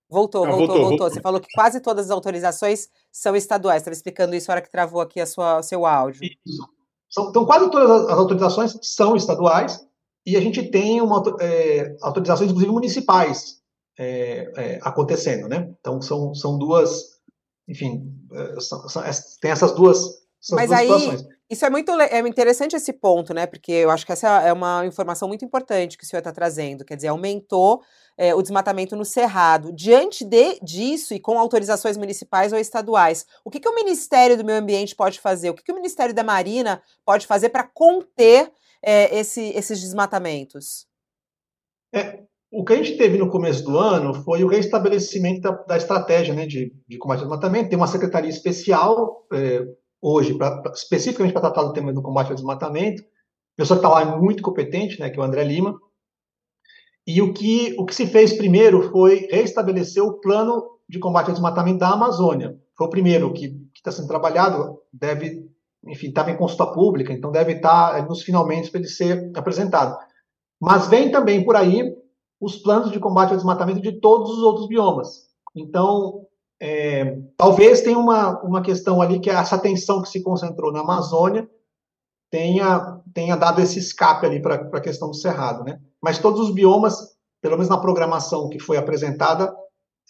Voltou, ah, voltou, voltou, voltou, voltou. Você falou que quase todas as autorizações são estaduais. Estava explicando isso na hora que travou aqui a sua, seu áudio. Isso. São, então, quase todas as autorizações são estaduais e a gente tem uma, é, autorizações, inclusive, municipais é, é, acontecendo, né? Então, são, são duas, enfim, é, são, são, tem essas duas, essas Mas duas aí, situações. Isso é muito é interessante esse ponto, né? Porque eu acho que essa é uma informação muito importante que o senhor está trazendo. Quer dizer, aumentou é, o desmatamento no Cerrado. Diante de, disso e com autorizações municipais ou estaduais, o que, que o Ministério do Meio Ambiente pode fazer? O que, que o Ministério da Marina pode fazer para conter é, esse, esses desmatamentos? É, o que a gente teve no começo do ano foi o restabelecimento da, da estratégia né, de, de combate ao desmatamento. Tem uma secretaria especial é, hoje, pra, pra, especificamente para tratar do tema do combate ao desmatamento. A pessoa que está lá é muito competente, né, que é o André Lima. E o que, o que se fez primeiro foi restabelecer o plano de combate ao desmatamento da Amazônia. Foi o primeiro que está sendo trabalhado, deve, enfim, estava em consulta pública, então deve estar tá nos finalmente para ele ser apresentado. Mas vem também por aí os planos de combate ao desmatamento de todos os outros biomas. Então, é, talvez tenha uma, uma questão ali que é essa tensão que se concentrou na Amazônia tenha, tenha dado esse escape ali para a questão do cerrado, né? Mas todos os biomas, pelo menos na programação que foi apresentada,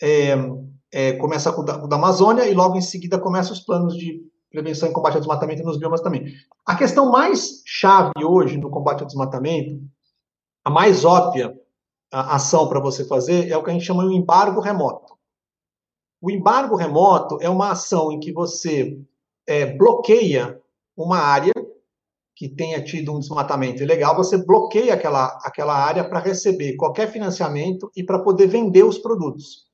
é, é, começa com o da, da, Amazônia e logo em seguida começa os planos de prevenção e combate ao desmatamento nos biomas também. A questão mais chave hoje no combate ao desmatamento, a mais óbvia a ação para você fazer é o que a gente chama de embargo remoto. O embargo remoto é uma ação em que você é, bloqueia uma área que tenha tido um desmatamento ilegal, você bloqueia aquela, aquela área para receber qualquer financiamento e para poder vender os produtos.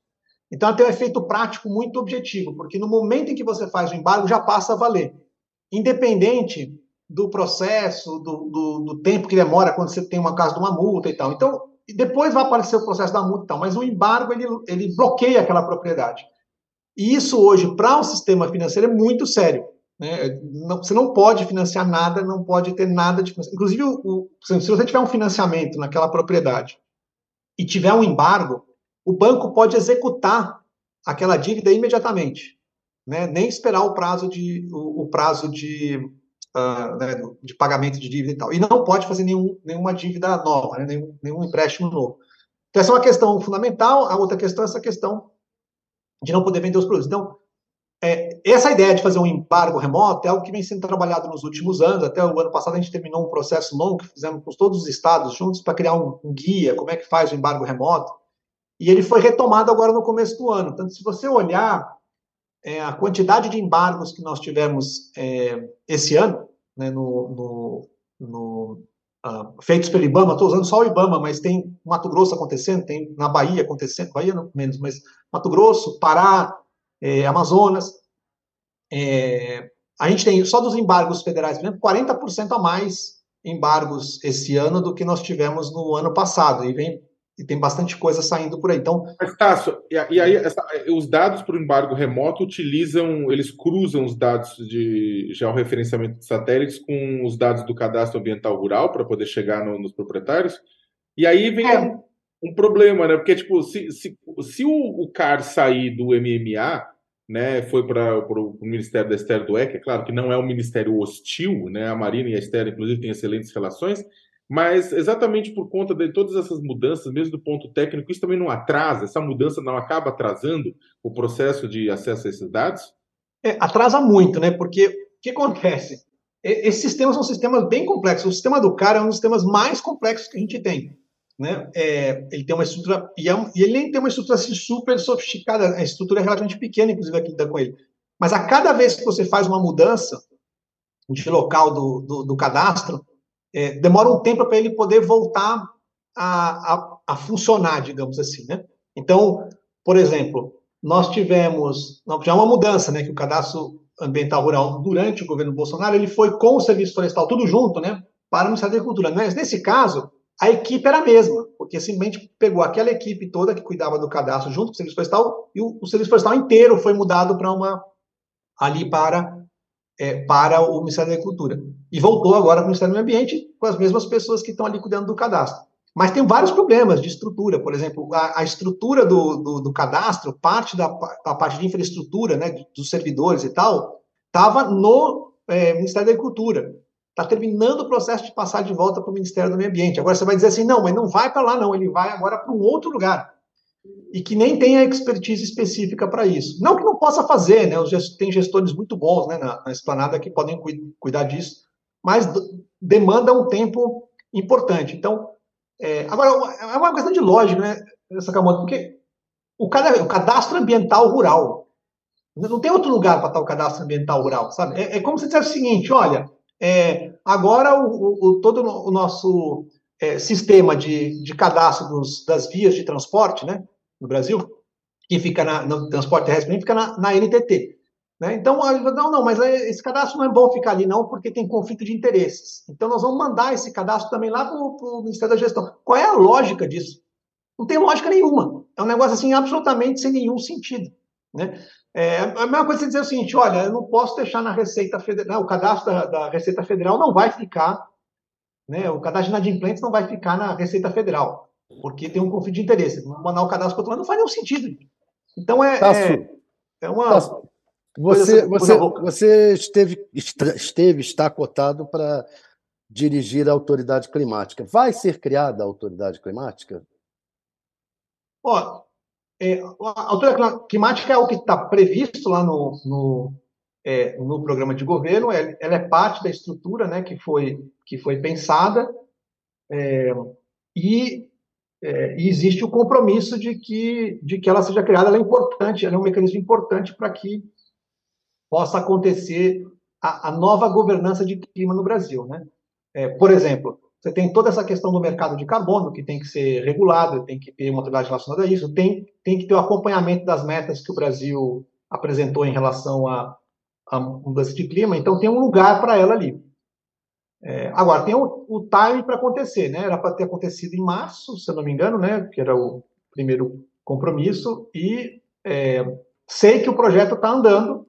Então, ela tem um efeito prático muito objetivo, porque no momento em que você faz o embargo, já passa a valer. Independente do processo, do, do, do tempo que demora quando você tem uma caso de uma multa e tal. Então, depois vai aparecer o processo da multa e tal, mas o embargo, ele, ele bloqueia aquela propriedade. E isso hoje, para o um sistema financeiro, é muito sério. Né? Não, você não pode financiar nada, não pode ter nada de Inclusive, o, se você tiver um financiamento naquela propriedade e tiver um embargo, o banco pode executar aquela dívida imediatamente, né? nem esperar o prazo de, o, o prazo de, uh, né, de pagamento de dívida e tal. E não pode fazer nenhum, nenhuma dívida nova, né? nenhum, nenhum empréstimo novo. Então, essa é uma questão fundamental. A outra questão é essa questão de não poder vender os produtos. Então, é, essa ideia de fazer um embargo remoto é algo que vem sendo trabalhado nos últimos anos. Até o ano passado a gente terminou um processo longo que fizemos com todos os estados juntos para criar um, um, guia, como é que faz o embargo remoto. E ele foi retomado agora no começo do ano. Então, se você olhar é, a quantidade de embargos que nós tivemos é, esse ano, né, no, no, no uh, feitos pelo IBAMA, estou usando só o IBAMA, mas tem Mato Grosso acontecendo, tem na Bahia acontecendo, Bahia não menos, mas Mato Grosso, Pará, é, Amazonas. É, a gente tem, só dos embargos federais, por exemplo, 40% a mais embargos esse ano do que nós tivemos no ano passado. E, vem, e tem bastante coisa saindo por aí. Então, Mas, Tasso, e, e aí essa, os dados para o embargo remoto utilizam, eles cruzam os dados de georreferenciamento de satélites com os dados do cadastro ambiental rural para poder chegar no, nos proprietários? E aí vem é. um, um, problema, né? Porque, tipo, se, se, se o, o CAR sair do MMA, né, foi para o Ministério da Esther do EC, é claro que não é um ministério hostil, né, a Marina e a Esther, inclusive, têm excelentes relações, mas exatamente por conta de todas essas mudanças, mesmo do ponto técnico, isso também não atrasa, essa mudança não acaba atrasando o processo de acesso a esses dados? É, atrasa muito, né, porque o que acontece? Esses sistemas são sistemas bem complexos, o sistema do CAR é um dos sistemas mais complexos que a gente tem né? É, ele tem uma estrutura e, é um, e, ele nem tem uma estrutura assim, super sofisticada, a estrutura é relativamente pequena, inclusive aqui está com ele. Mas a cada vez que você faz uma mudança de local do, do, do cadastro, é, demora um tempo para ele poder voltar a, a, a, funcionar, digamos assim, né? Então, por exemplo, nós tivemos já uma mudança, né? Que o cadastro ambiental rural durante o governo Bolsonaro ele foi com o serviço florestal tudo junto, né? Para o Ministério da Agricultura. Mas nesse caso a equipe era a mesma, porque simplesmente pegou aquela equipe toda que cuidava do cadastro junto com o serviço florestal e o, o serviço florestal inteiro foi mudado para uma ali para é, para o Ministério da Agricultura e voltou agora para o Ministério do Meio Ambiente com as mesmas pessoas que estão ali cuidando do cadastro. Mas tem vários problemas de estrutura, por exemplo, a, a estrutura do, do, do, cadastro, parte da, da, parte de infraestrutura, né, dos servidores e tal, estava no é, Ministério da Agricultura está terminando o processo de passar de volta para o Ministério do Meio Ambiente. Agora você vai dizer assim, não, mas não vai para lá, não, ele vai agora para um outro lugar. E que nem tem a expertise específica para isso. Não que não possa fazer, né? Tem gestores muito bons né, na, na esplanada que podem cu cuidar disso, mas demanda um tempo importante. Então, é, agora, é uma questão de lógica, né, Sakamoto? Porque o, o cadastro ambiental rural, não tem outro lugar para estar o cadastro ambiental rural, sabe? É, é como se dissesse o seguinte: olha, é, agora, o, o, todo o nosso é, sistema de, de cadastro dos, das vias de transporte né, no Brasil, que fica na, no transporte terrestre, fica na, na NTT. Né? Então, não, não, mas esse cadastro não é bom ficar ali, não, porque tem conflito de interesses. Então, nós vamos mandar esse cadastro também lá para o Ministério da Gestão. Qual é a lógica disso? Não tem lógica nenhuma. É um negócio assim absolutamente sem nenhum sentido. Né? É, a mesma coisa é dizer o seguinte: olha, eu não posso deixar na Receita Federal, o cadastro da, da, Receita Federal não vai ficar, né, o cadastro de inadimplentes não vai ficar na Receita Federal, porque tem um conflito de interesse. Mandar o cadastro para outro lado não faz nenhum sentido. Então é, é, é uma. Você, você, você esteve, esteve, está cotado para dirigir a autoridade climática. Vai ser criada a autoridade climática? Ó, é, a altura climática é o que está previsto lá no, no, é, no programa de governo, ela, ela, é parte da estrutura né, que, foi, que foi pensada, é, e, é, e, existe o compromisso de que, de que ela seja criada, ela é importante, ela é um mecanismo importante para que possa acontecer a, a, nova governança de clima no Brasil. Né? É, por exemplo, você tem toda essa questão do mercado de carbono, que tem que ser regulado, tem que ter uma autoridade relacionada a isso, tem, tem que ter o acompanhamento das metas que o Brasil apresentou em relação à mudança de clima, então tem um lugar para ela ali. É, agora, tem o, o time para acontecer, né? Era para ter acontecido em março, se eu não me engano, né? Que era o primeiro compromisso, e é, sei que o projeto está andando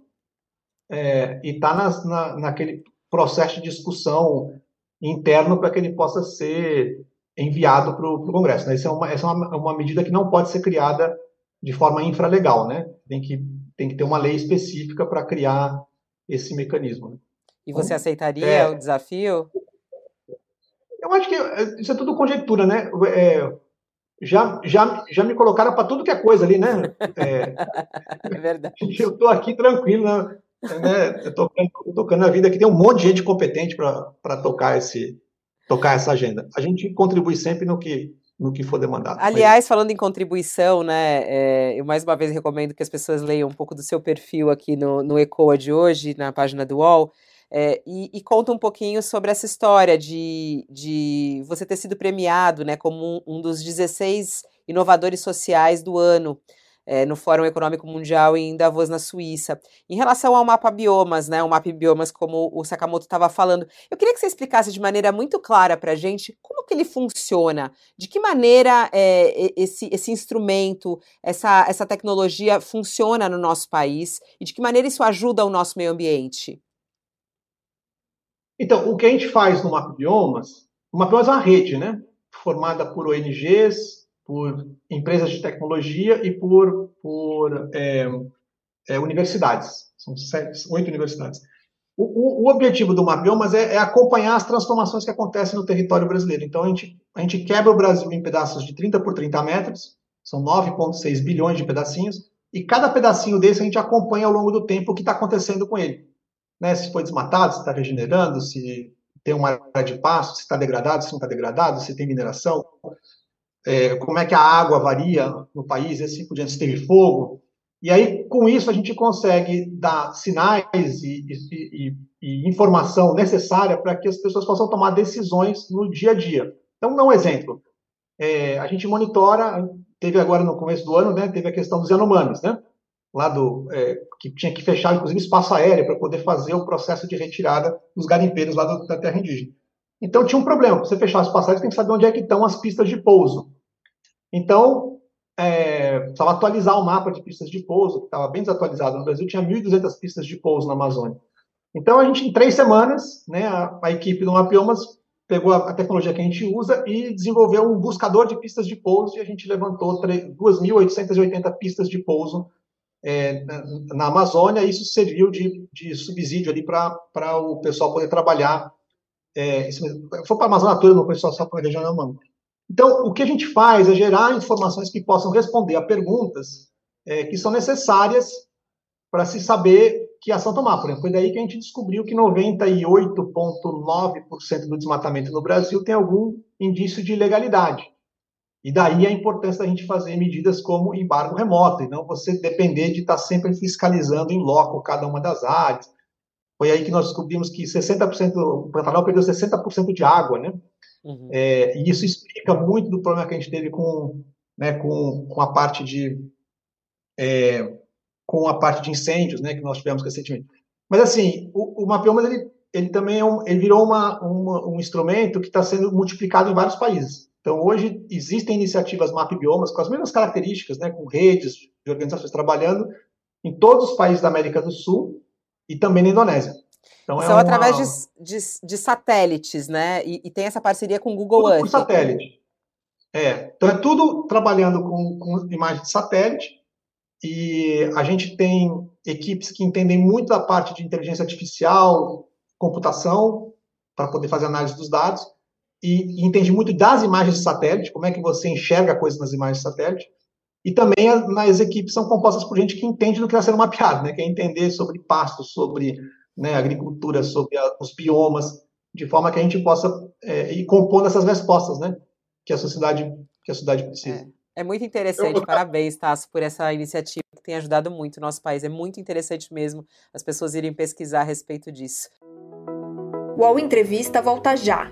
é, e está na, naquele processo de discussão interno para que ele possa ser enviado para o Congresso. Né? Essa, é uma, essa é uma, uma, medida que não pode ser criada de forma infralegal, né? Tem que, tem que ter uma lei específica para criar esse mecanismo. Né? E você aceitaria é, o desafio? Eu acho que é, isso é tudo conjectura, né? É, já, já, já me colocaram para tudo que é coisa ali, né? É, é verdade. Eu estou aqui tranquilo, né? Né? Tocando, tocando a vida aqui, tem um monte de gente competente para tocar, esse, tocar essa agenda. A gente contribui sempre no que, no que for demandado. Aliás, falando em contribuição, né, é, eu mais uma vez recomendo que as pessoas leiam um pouco do seu perfil aqui no, no ECOA de hoje, na página do UOL, é, e, e, conta um pouquinho sobre essa história de, de você ter sido premiado né, como um, um dos 16 inovadores sociais do ano é, no Fórum Econômico Mundial em Davos, na Suíça. Em relação ao mapa biomas, né, o mapa biomas, como o Sakamoto estava falando, eu queria que você explicasse de maneira muito clara para a gente como que ele funciona, de que maneira é, esse, esse instrumento, essa, essa tecnologia funciona no nosso país e de que maneira isso ajuda o nosso meio ambiente. Então, o que a gente faz no Mapa Biomas, o Mapa Biomas é uma rede, né? Formada por ONGs, por empresas de tecnologia e por, por é, é, universidades. São sete, oito universidades. O, o, o, objetivo do Mapiomas é, é acompanhar as transformações que acontecem no território brasileiro. Então, a gente, a gente quebra o Brasil em pedaços de 30 por 30 metros, são 9,6 bilhões de pedacinhos, e cada pedacinho desse a gente acompanha ao longo do tempo o que está acontecendo com ele né, se foi desmatado, se está regenerando, se tem uma área de pasto, se está degradado, se não está degradado, se tem mineração, é, como é que a água varia no país, e assim por diante, se teve fogo. E aí, com isso, a gente consegue dar sinais e, e, e, informação necessária para que as pessoas possam tomar decisões no dia a dia. Então, dá um exemplo. É, a gente monitora, teve agora no começo do ano, né, teve a questão dos Yanomamis, né? lá do é, que tinha que fechar, inclusive, espaço aéreo para poder fazer o processo de retirada dos garimpeiros lá do, da terra indígena. Então tinha um problema. Você fechar o espaço aéreo, você tem que saber onde é que estão as pistas de pouso. Então, é, precisava atualizar o mapa de pistas de pouso, que estava bem desatualizado. No Brasil tinha 1.200 pistas de pouso na Amazônia. Então, a gente, em três semanas, né, a, a equipe do Mapiomas pegou a, a, tecnologia que a gente usa e desenvolveu um buscador de pistas de pouso e a gente levantou 2.880 pistas de pouso é, na Amazônia, isso serviu de, de subsídio ali para o pessoal poder trabalhar. É, foi para a Amazônia toda, não foi só, só para a região da Amazônia. Então, o que a gente faz é gerar informações que possam responder a perguntas é, que são necessárias para se saber que ação tomar. Por exemplo, foi daí que a gente descobriu que 98,9% do desmatamento no Brasil tem algum indício de ilegalidade. E daí a importância da gente fazer medidas como embargo remoto, e não você depender de estar sempre fiscalizando em loco cada uma das áreas. Foi aí que nós descobrimos que 60%, o Pantanal perdeu 60% de água, né? Uhum. É, e isso explica muito do problema que a gente teve com, né, com, com a parte de é, com a parte de incêndios, né, que nós tivemos recentemente. Mas assim, o, o Mapiomas ele, ele também é um, ele virou uma, uma, um instrumento que está sendo multiplicado em vários países. Então, hoje, existem iniciativas MAP Biomas com as mesmas características, né, com redes de organizações trabalhando em todos os países da América do Sul e também na Indonésia. Então, é São é uma... através de, de, de, satélites, né? E, e, tem essa parceria com o Google tudo Earth. Por satélite. É, então é tudo trabalhando com, com imagens de satélite e a gente tem equipes que entendem muito da parte de inteligência artificial, computação, para poder fazer análise dos dados e, entende muito das imagens de satélite, como é que você enxerga coisas nas imagens de satélite. E também as, equipes são compostas por gente que entende do que está sendo mapeado, né? que é entender sobre pastos, sobre né, agricultura, sobre a, os biomas, de forma que a gente possa é, ir compondo essas respostas né? que a sociedade que a sociedade precisa. É. É muito interessante, parabéns, Tasso, por essa iniciativa que tem ajudado muito o nosso país. É muito interessante mesmo as pessoas irem pesquisar a respeito disso. O UOL Entrevista volta já.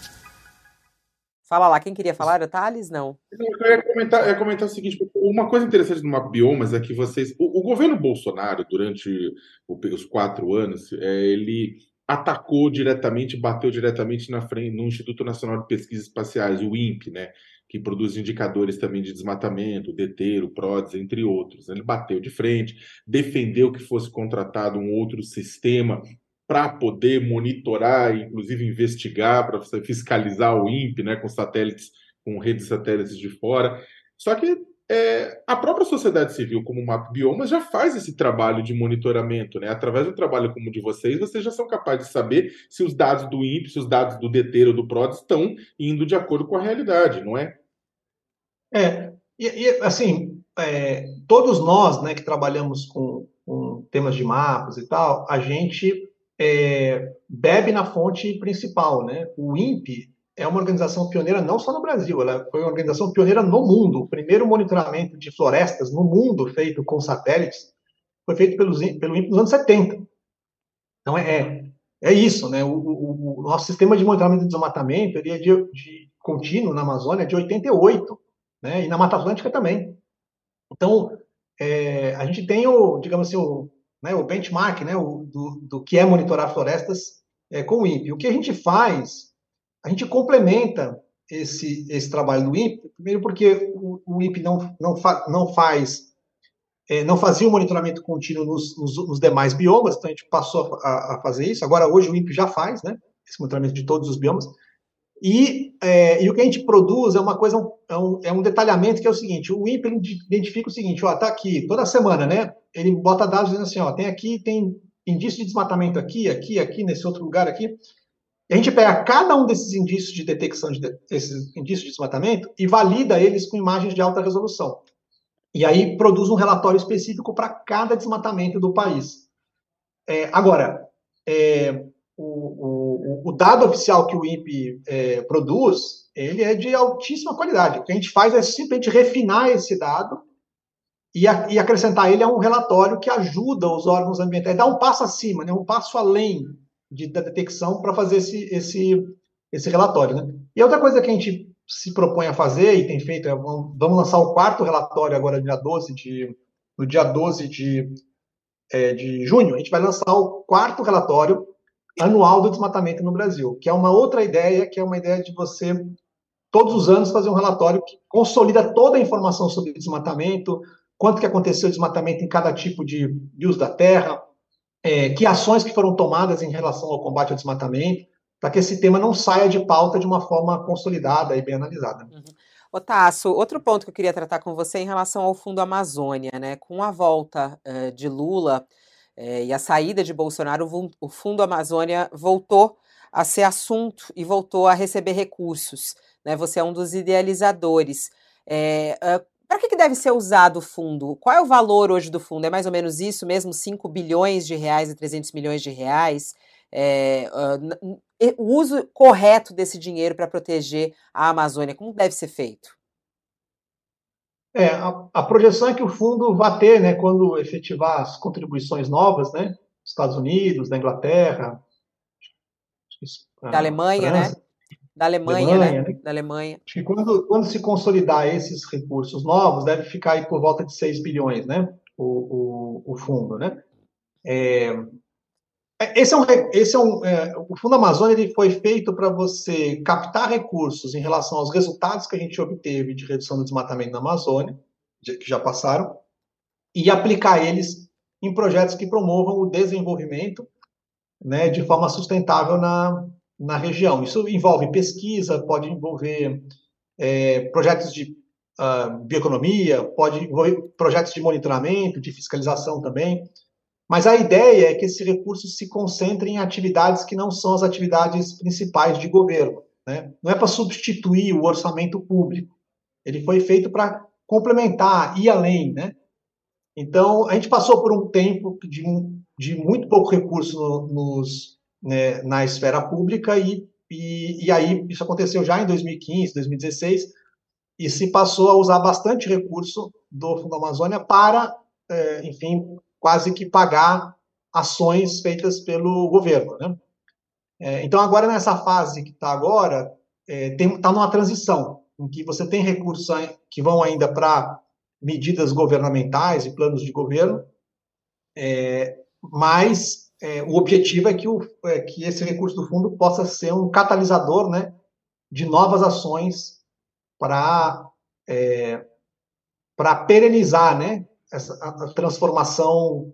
Fala lá, quem queria falar? Era o Thales? Não. Eu ia comentar, eu ia comentar o seguinte: uma coisa interessante do Mapa Biomas é que vocês. O, o governo Bolsonaro, durante os quatro anos, é, ele atacou diretamente, bateu diretamente na frente no Instituto Nacional de Pesquisas Espaciais, o INPE, né? Que produz indicadores também de desmatamento, DETER, o PRODES, entre outros. Ele bateu de frente, defendeu que fosse contratado um outro sistema para poder monitorar, inclusive investigar, para fiscalizar o INPE, né, com satélites, com redes satélites de fora. Só que é, a própria sociedade civil, como o Biomas, já faz esse trabalho de monitoramento. Né? Através do trabalho como o de vocês, vocês já são capazes de saber se os dados do INPE, se os dados do DETER ou do PROD estão indo de acordo com a realidade, não é? É, e, e assim, é, todos nós né, que trabalhamos com, com, temas de mapas e tal, a gente é, bebe na fonte principal. Né? O INPE é uma organização pioneira não só no Brasil, ela foi uma organização pioneira no mundo. O primeiro monitoramento de florestas no mundo feito com satélites foi feito pelo INPE nos anos 70. Então é, é, é isso, né? O, o, o, nosso sistema de monitoramento de desmatamento ele é de, de contínuo na Amazônia de 88, né? E na Mata Atlântica também. Então é, a gente tem o, digamos assim, o, né, o benchmark, né, o, do, do que é monitorar florestas é, com o INPE. O que a gente faz a gente complementa esse, esse trabalho do INPE, primeiro porque o, o INPE não, não, fa, não faz, é, não fazia o monitoramento contínuo nos, nos, nos, demais biomas, então a gente passou a, a, fazer isso. Agora, hoje, o INPE já faz, né, esse monitoramento de todos os biomas. E, é, e o que a gente produz é uma coisa, é um, é um detalhamento que é o seguinte: o INPE identifica o seguinte, ó, tá aqui, toda semana, né? Ele bota dados dizendo assim, ó, tem aqui, tem indício de desmatamento aqui, aqui, aqui, nesse outro lugar aqui. E a gente pega cada um desses indícios de detecção, de, indícios de desmatamento, e valida eles com imagens de alta resolução. E aí produz um relatório específico para cada desmatamento do país. É, agora, é, o, o, o, dado oficial que o INPE é, produz, ele é de altíssima qualidade. O que a gente faz é simplesmente refinar esse dado e, a, e acrescentar ele a um relatório que ajuda os órgãos ambientais, dá um passo acima, né, um passo além de, da detecção para fazer esse, esse, esse relatório. Né? E outra coisa que a gente se propõe a fazer e tem feito é vamos lançar o quarto relatório agora dia 12 de no dia 12 de, é, de junho, a gente vai lançar o quarto relatório anual do desmatamento no Brasil, que é uma outra ideia, que é uma ideia de você todos os anos fazer um relatório que consolida toda a informação sobre desmatamento, quanto que aconteceu de desmatamento em cada tipo de, de uso da terra, é, que ações que foram tomadas em relação ao combate ao desmatamento, para que esse tema não saia de pauta de uma forma consolidada e bem analisada. Uhum. Otaço, outro ponto que eu queria tratar com você é em relação ao Fundo Amazônia, né? Com a volta uh, de Lula uh, e a saída de Bolsonaro, o Fundo Amazônia voltou a ser assunto e voltou a receber recursos. Né? Você é um dos idealizadores. É, uh, para que, que deve ser usado o fundo? Qual é o valor hoje do fundo? É mais ou menos isso mesmo? 5 bilhões de reais e 300 milhões de reais? É, uh, o uso correto desse dinheiro para proteger a Amazônia, como deve ser feito? É, a, a, projeção é que o fundo vai ter, né, quando efetivar as contribuições novas, né, Estados Unidos, da Inglaterra, da Alemanha, né? França, né? Da Alemanha, Alemanha né? né? Da Alemanha. Acho que quando, quando se consolidar esses recursos novos, deve ficar aí por volta de 6 bilhões, né? O, o, o fundo, né? É, esse é um, esse é um, é, o Fundo Amazônia ele foi feito para você captar recursos em relação aos resultados que a gente obteve de redução do desmatamento na Amazônia, que já passaram, e aplicar eles em projetos que promovam o desenvolvimento né, de forma sustentável na, na região. Isso envolve pesquisa, pode envolver é, projetos de uh, bioeconomia, pode envolver projetos de monitoramento, de fiscalização também. Mas a ideia é que esse recurso se concentre em atividades que não são as atividades principais de governo. Né? Não é para substituir o orçamento público. Ele foi feito para complementar, ir além. Né? Então, a gente passou por um tempo de, de muito pouco recurso no, nos, né, na esfera pública e, e, e, aí isso aconteceu já em 2015, 2016 e se passou a usar bastante recurso do Fundo Amazônia para, é, enfim, quase que pagar ações feitas pelo governo, né? É, então agora nessa fase que está agora está é, tá numa transição em que você tem recursos que vão ainda para medidas governamentais e planos de governo, é, mas é, o objetivo é que, o, é que esse recurso do fundo possa ser um catalisador né, de novas ações para é, para perenizar né, essa, a, transformação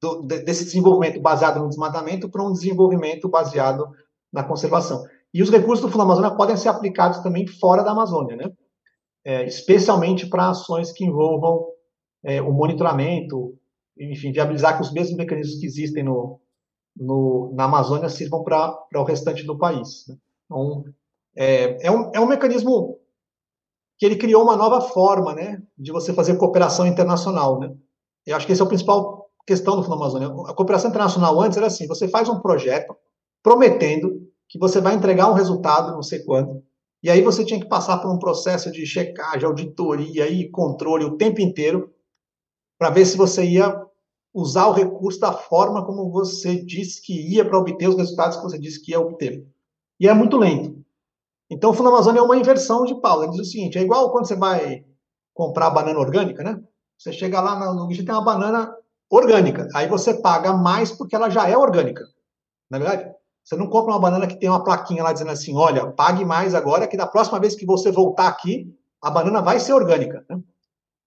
do, desse desenvolvimento baseado no desmatamento para um desenvolvimento baseado na conservação. E os recursos do Fundo Amazônia podem ser aplicados também fora da Amazônia, né? É, especialmente para ações que envolvam é, o monitoramento, enfim, viabilizar que os mesmos mecanismos que existem no, no na Amazônia sirvam para o restante do país. Né? Então, é, é, um, é um mecanismo que ele criou uma nova forma né, de você fazer cooperação internacional. Né? Eu acho que esse é o principal questão do Fundo Amazônia. A cooperação internacional antes era assim: você faz um projeto prometendo que você vai entregar um resultado, não sei quando, e aí você tinha que passar por um processo de checagem, auditoria e controle o tempo inteiro para ver se você ia usar o recurso da forma como você disse que ia para obter os resultados que você disse que ia obter. E é muito lento. Então, o Fundo Amazônia é uma inversão de Paulo. Ele diz o seguinte: é igual quando você vai comprar banana orgânica, né? Você chega lá no guichê tem uma banana orgânica. Aí você paga mais porque ela já é orgânica. Na é verdade, você não compra uma banana que tem uma plaquinha lá dizendo assim: olha, pague mais agora, que da próxima vez que você voltar aqui, a banana vai ser orgânica. Né?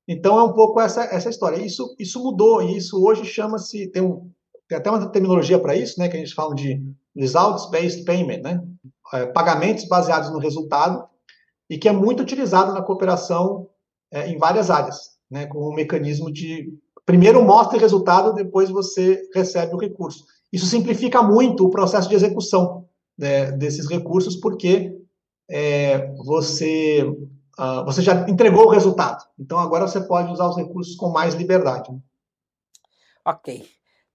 Então é um pouco essa, essa história. Isso, isso mudou, e isso hoje chama-se. Tem, um, tem até uma terminologia para isso, né? Que a gente fala de results-based payment, né? É, pagamentos baseados no resultado, e que é muito utilizado na cooperação é, em várias áreas, né? Com um mecanismo de primeiro mostra o resultado, depois você recebe o recurso. Isso simplifica muito o processo de execução né, desses recursos, porque é, você, uh, você já entregou o resultado. Então, agora você pode usar os recursos com mais liberdade. Ok.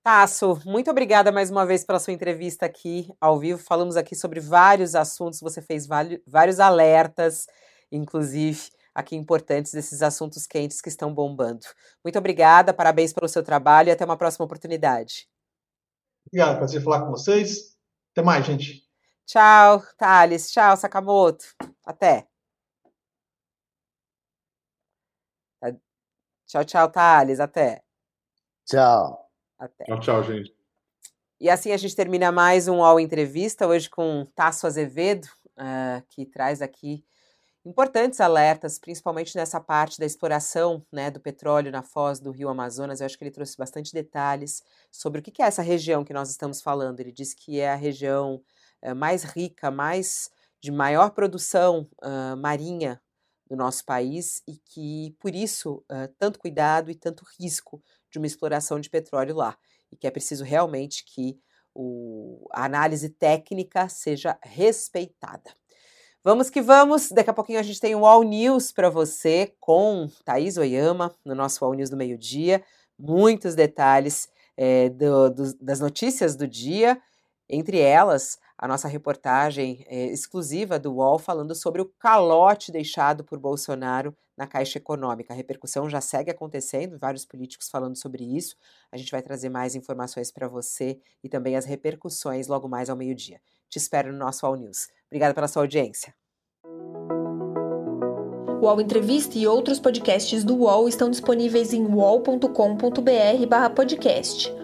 Tasso, muito obrigada mais uma vez pela sua entrevista aqui ao vivo. Falamos aqui sobre vários assuntos, você fez vários alertas, inclusive aqui importantes desses assuntos quentes que estão bombando. Muito obrigada, parabéns pelo seu trabalho e até uma próxima oportunidade. Obrigado, prazer falar com vocês. Até mais, gente. Tchau, Thales. Tchau, Sakamoto. Até. Tchau, tchau, Thales. Até. Tchau. Até. Tchau, tchau, gente. E assim a gente termina mais um All Entrevista, hoje com Tasso Azevedo, uh, que traz aqui importantes alertas, principalmente nessa parte da exploração né, do petróleo na foz do rio Amazonas. Eu acho que ele trouxe bastante detalhes sobre o que é essa região que nós estamos falando. Ele diz que é a região é, mais rica, mais de maior produção uh, marinha do nosso país e que, por isso, uh, tanto cuidado e tanto risco de uma exploração de petróleo lá. E que é preciso realmente que o, a análise técnica seja respeitada. Vamos que vamos. Daqui a pouquinho a gente tem o All News para você com Thaís Oyama no nosso All News do meio-dia. Muitos detalhes é, do, do, das notícias do dia, entre elas a nossa reportagem é, exclusiva do UOL falando sobre o calote deixado por Bolsonaro na Caixa Econômica. A repercussão já segue acontecendo, vários políticos falando sobre isso. A gente vai trazer mais informações para você e também as repercussões logo mais ao meio-dia. Te espero no nosso All News. Obrigada pela sua audiência. O UOL Entrevista e outros podcasts do UOL estão disponíveis em uol.com.br/podcast.